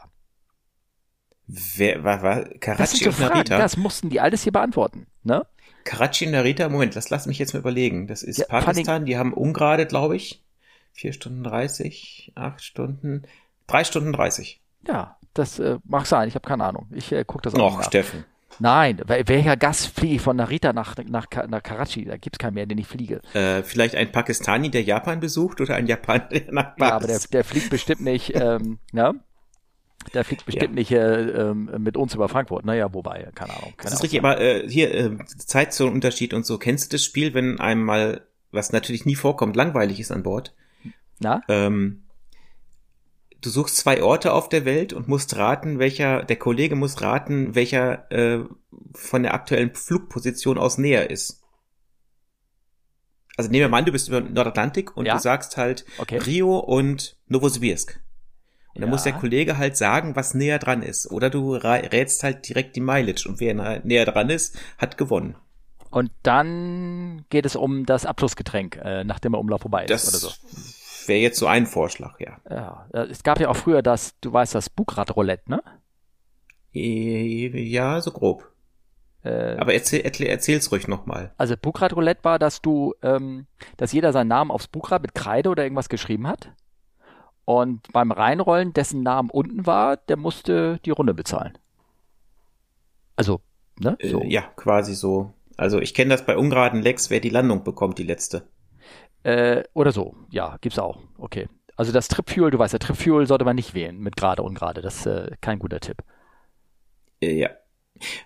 Wer, war, war Karachi und Fragen, Narita? Das mussten die alles hier beantworten, ne? Karachi und Narita, Moment, das lass mich jetzt mal überlegen. Das ist ja, Pakistan, die haben ungerade, glaube ich. Vier Stunden dreißig, acht Stunden, drei Stunden dreißig. Ja, das äh, mag sein, ich habe keine Ahnung. Ich äh, gucke das auch noch. Steffen. Nein, welcher Gast fliege ich von Narita nach, nach, nach Karachi? Da gibt's keinen mehr, den ich fliege. Äh, vielleicht ein Pakistani, der Japan besucht oder ein Japaner, der nach Pakistan. Ja, aber der, der fliegt bestimmt nicht, ähm, (laughs) ne? Der fliegt bestimmt ja. nicht äh, ähm, mit uns über Frankfurt. Naja, wobei, keine Ahnung. Keine das ist richtig, aber äh, hier, äh, Zeitzonenunterschied und so. Kennst du das Spiel, wenn einem mal, was natürlich nie vorkommt, langweilig ist an Bord? Na? Ähm, du suchst zwei Orte auf der Welt und musst raten, welcher, der Kollege muss raten, welcher äh, von der aktuellen Flugposition aus näher ist. Also nehmen wir mal an, du bist über Nordatlantik und ja? du sagst halt okay. Rio und Novosibirsk. Und dann muss der Kollege halt sagen, was näher dran ist. Oder du rätst halt direkt die Mileage und wer näher dran ist, hat gewonnen. Und dann geht es um das Abschlussgetränk, äh, nachdem der Umlauf vorbei ist das oder so wäre jetzt so ein Vorschlag, ja. Ja, es gab ja auch früher das, du weißt, das Bugrad-Roulette, ne? Äh, ja, so grob. Äh, Aber erzähl, erzähl, erzähl's ruhig nochmal. Also Bugrad-Roulette war, dass du, ähm, dass jeder seinen Namen aufs Bugrad mit Kreide oder irgendwas geschrieben hat. Und beim Reinrollen, dessen Namen unten war, der musste die Runde bezahlen. Also, ne? So. Äh, ja, quasi so. Also ich kenne das bei ungeraden Lecks, wer die Landung bekommt, die letzte. Äh, oder so, ja, gibt's auch. Okay. Also das Tripfuel, du weißt ja, Tripfuel sollte man nicht wählen mit gerade und gerade. Das ist äh, kein guter Tipp. Äh, ja.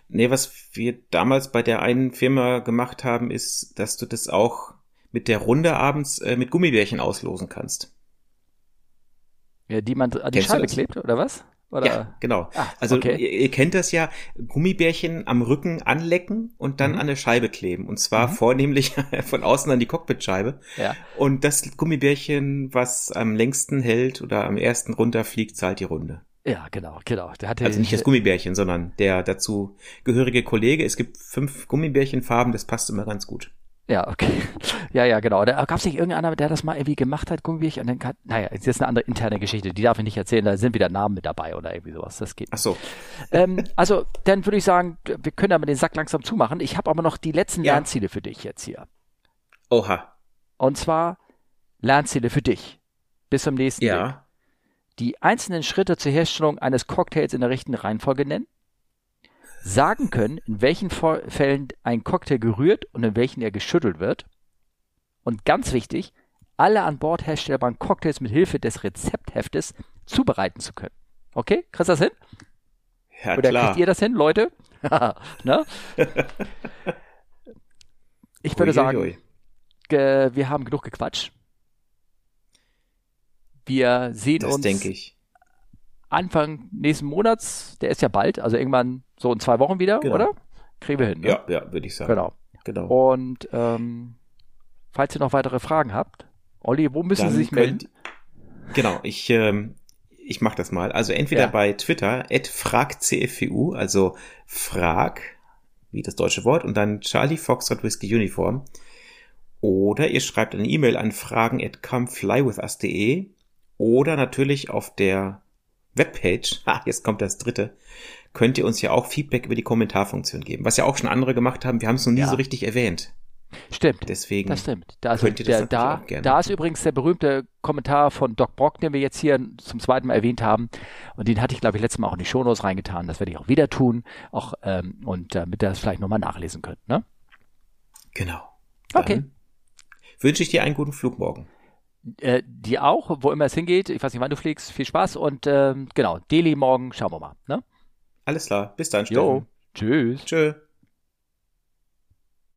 Nee, was wir damals bei der einen Firma gemacht haben, ist, dass du das auch mit der Runde abends äh, mit Gummibärchen auslosen kannst. Ja, die man an die Scheibe klebt, oder was? Oder? Ja, genau. Ah, also okay. ihr, ihr, kennt das ja, Gummibärchen am Rücken anlecken und dann mhm. an der Scheibe kleben. Und zwar mhm. vornehmlich (laughs) von außen an die Cockpitscheibe. Ja. Und das Gummibärchen, was am längsten hält oder am ersten runterfliegt, zahlt die Runde. Ja, genau, genau. Der hatte also nicht das Gummibärchen, sondern der dazu gehörige Kollege. Es gibt fünf Gummibärchenfarben, das passt immer ganz gut. Ja, okay. (laughs) Ja, ja, genau. Da gab es nicht irgendeiner, der das mal irgendwie gemacht hat, Gummibärchen? Und dann kann, naja, jetzt ist eine andere interne Geschichte, die darf ich nicht erzählen, da sind wieder Namen mit dabei oder irgendwie sowas. Das geht. Ach so. Ähm, also, dann würde ich sagen, wir können aber den Sack langsam zumachen. Ich habe aber noch die letzten ja. Lernziele für dich jetzt hier. Oha. Und zwar Lernziele für dich. Bis zum nächsten Ja. Weg. Die einzelnen Schritte zur Herstellung eines Cocktails in der richtigen Reihenfolge nennen sagen können, in welchen Fällen ein Cocktail gerührt und in welchen er geschüttelt wird. Und ganz wichtig, alle an Bord herstellbaren Cocktails mit Hilfe des Rezeptheftes zubereiten zu können. Okay, kriegst du das hin? Ja, Oder klar. kriegt ihr das hin, Leute? (laughs) ne? (laughs) Ich würde sagen, wir haben genug gequatscht. Wir sehen das uns denke ich. Anfang nächsten Monats, der ist ja bald, also irgendwann so in zwei Wochen wieder, genau. oder? Kriegen wir hin. Ne? Ja, ja, würde ich sagen. Genau. genau. Und ähm, falls ihr noch weitere Fragen habt, Olli, wo müssen Dann Sie sich melden? Genau, ich, ähm, ich mache das mal. Also entweder ja. bei Twitter, fragcfvu, also frag, wie das deutsche Wort, und dann Charlie Foxtrot Whiskey Uniform. Oder ihr schreibt eine E-Mail an fragen at comeflywithus.de oder natürlich auf der Webpage, (laughs) ha, jetzt kommt das dritte, könnt ihr uns ja auch Feedback über die Kommentarfunktion geben, was ja auch schon andere gemacht haben. Wir haben es noch nie ja. so richtig erwähnt. Stimmt. Deswegen das stimmt. Da, also, der, da, da ist übrigens der berühmte Kommentar von Doc Brock, den wir jetzt hier zum zweiten Mal erwähnt haben. Und den hatte ich, glaube ich, letztes Mal auch in die Shownotes reingetan. Das werde ich auch wieder tun. Auch, ähm, und damit ihr das vielleicht nochmal nachlesen könnt. Ne? Genau. Dann okay. Wünsche ich dir einen guten Flug morgen. Äh, die auch, wo immer es hingeht. Ich weiß nicht, wann du fliegst. Viel Spaß und ähm, genau, Delhi morgen, schauen wir mal. Ne? Alles klar, bis dann. Jo, tschüss. Tschö.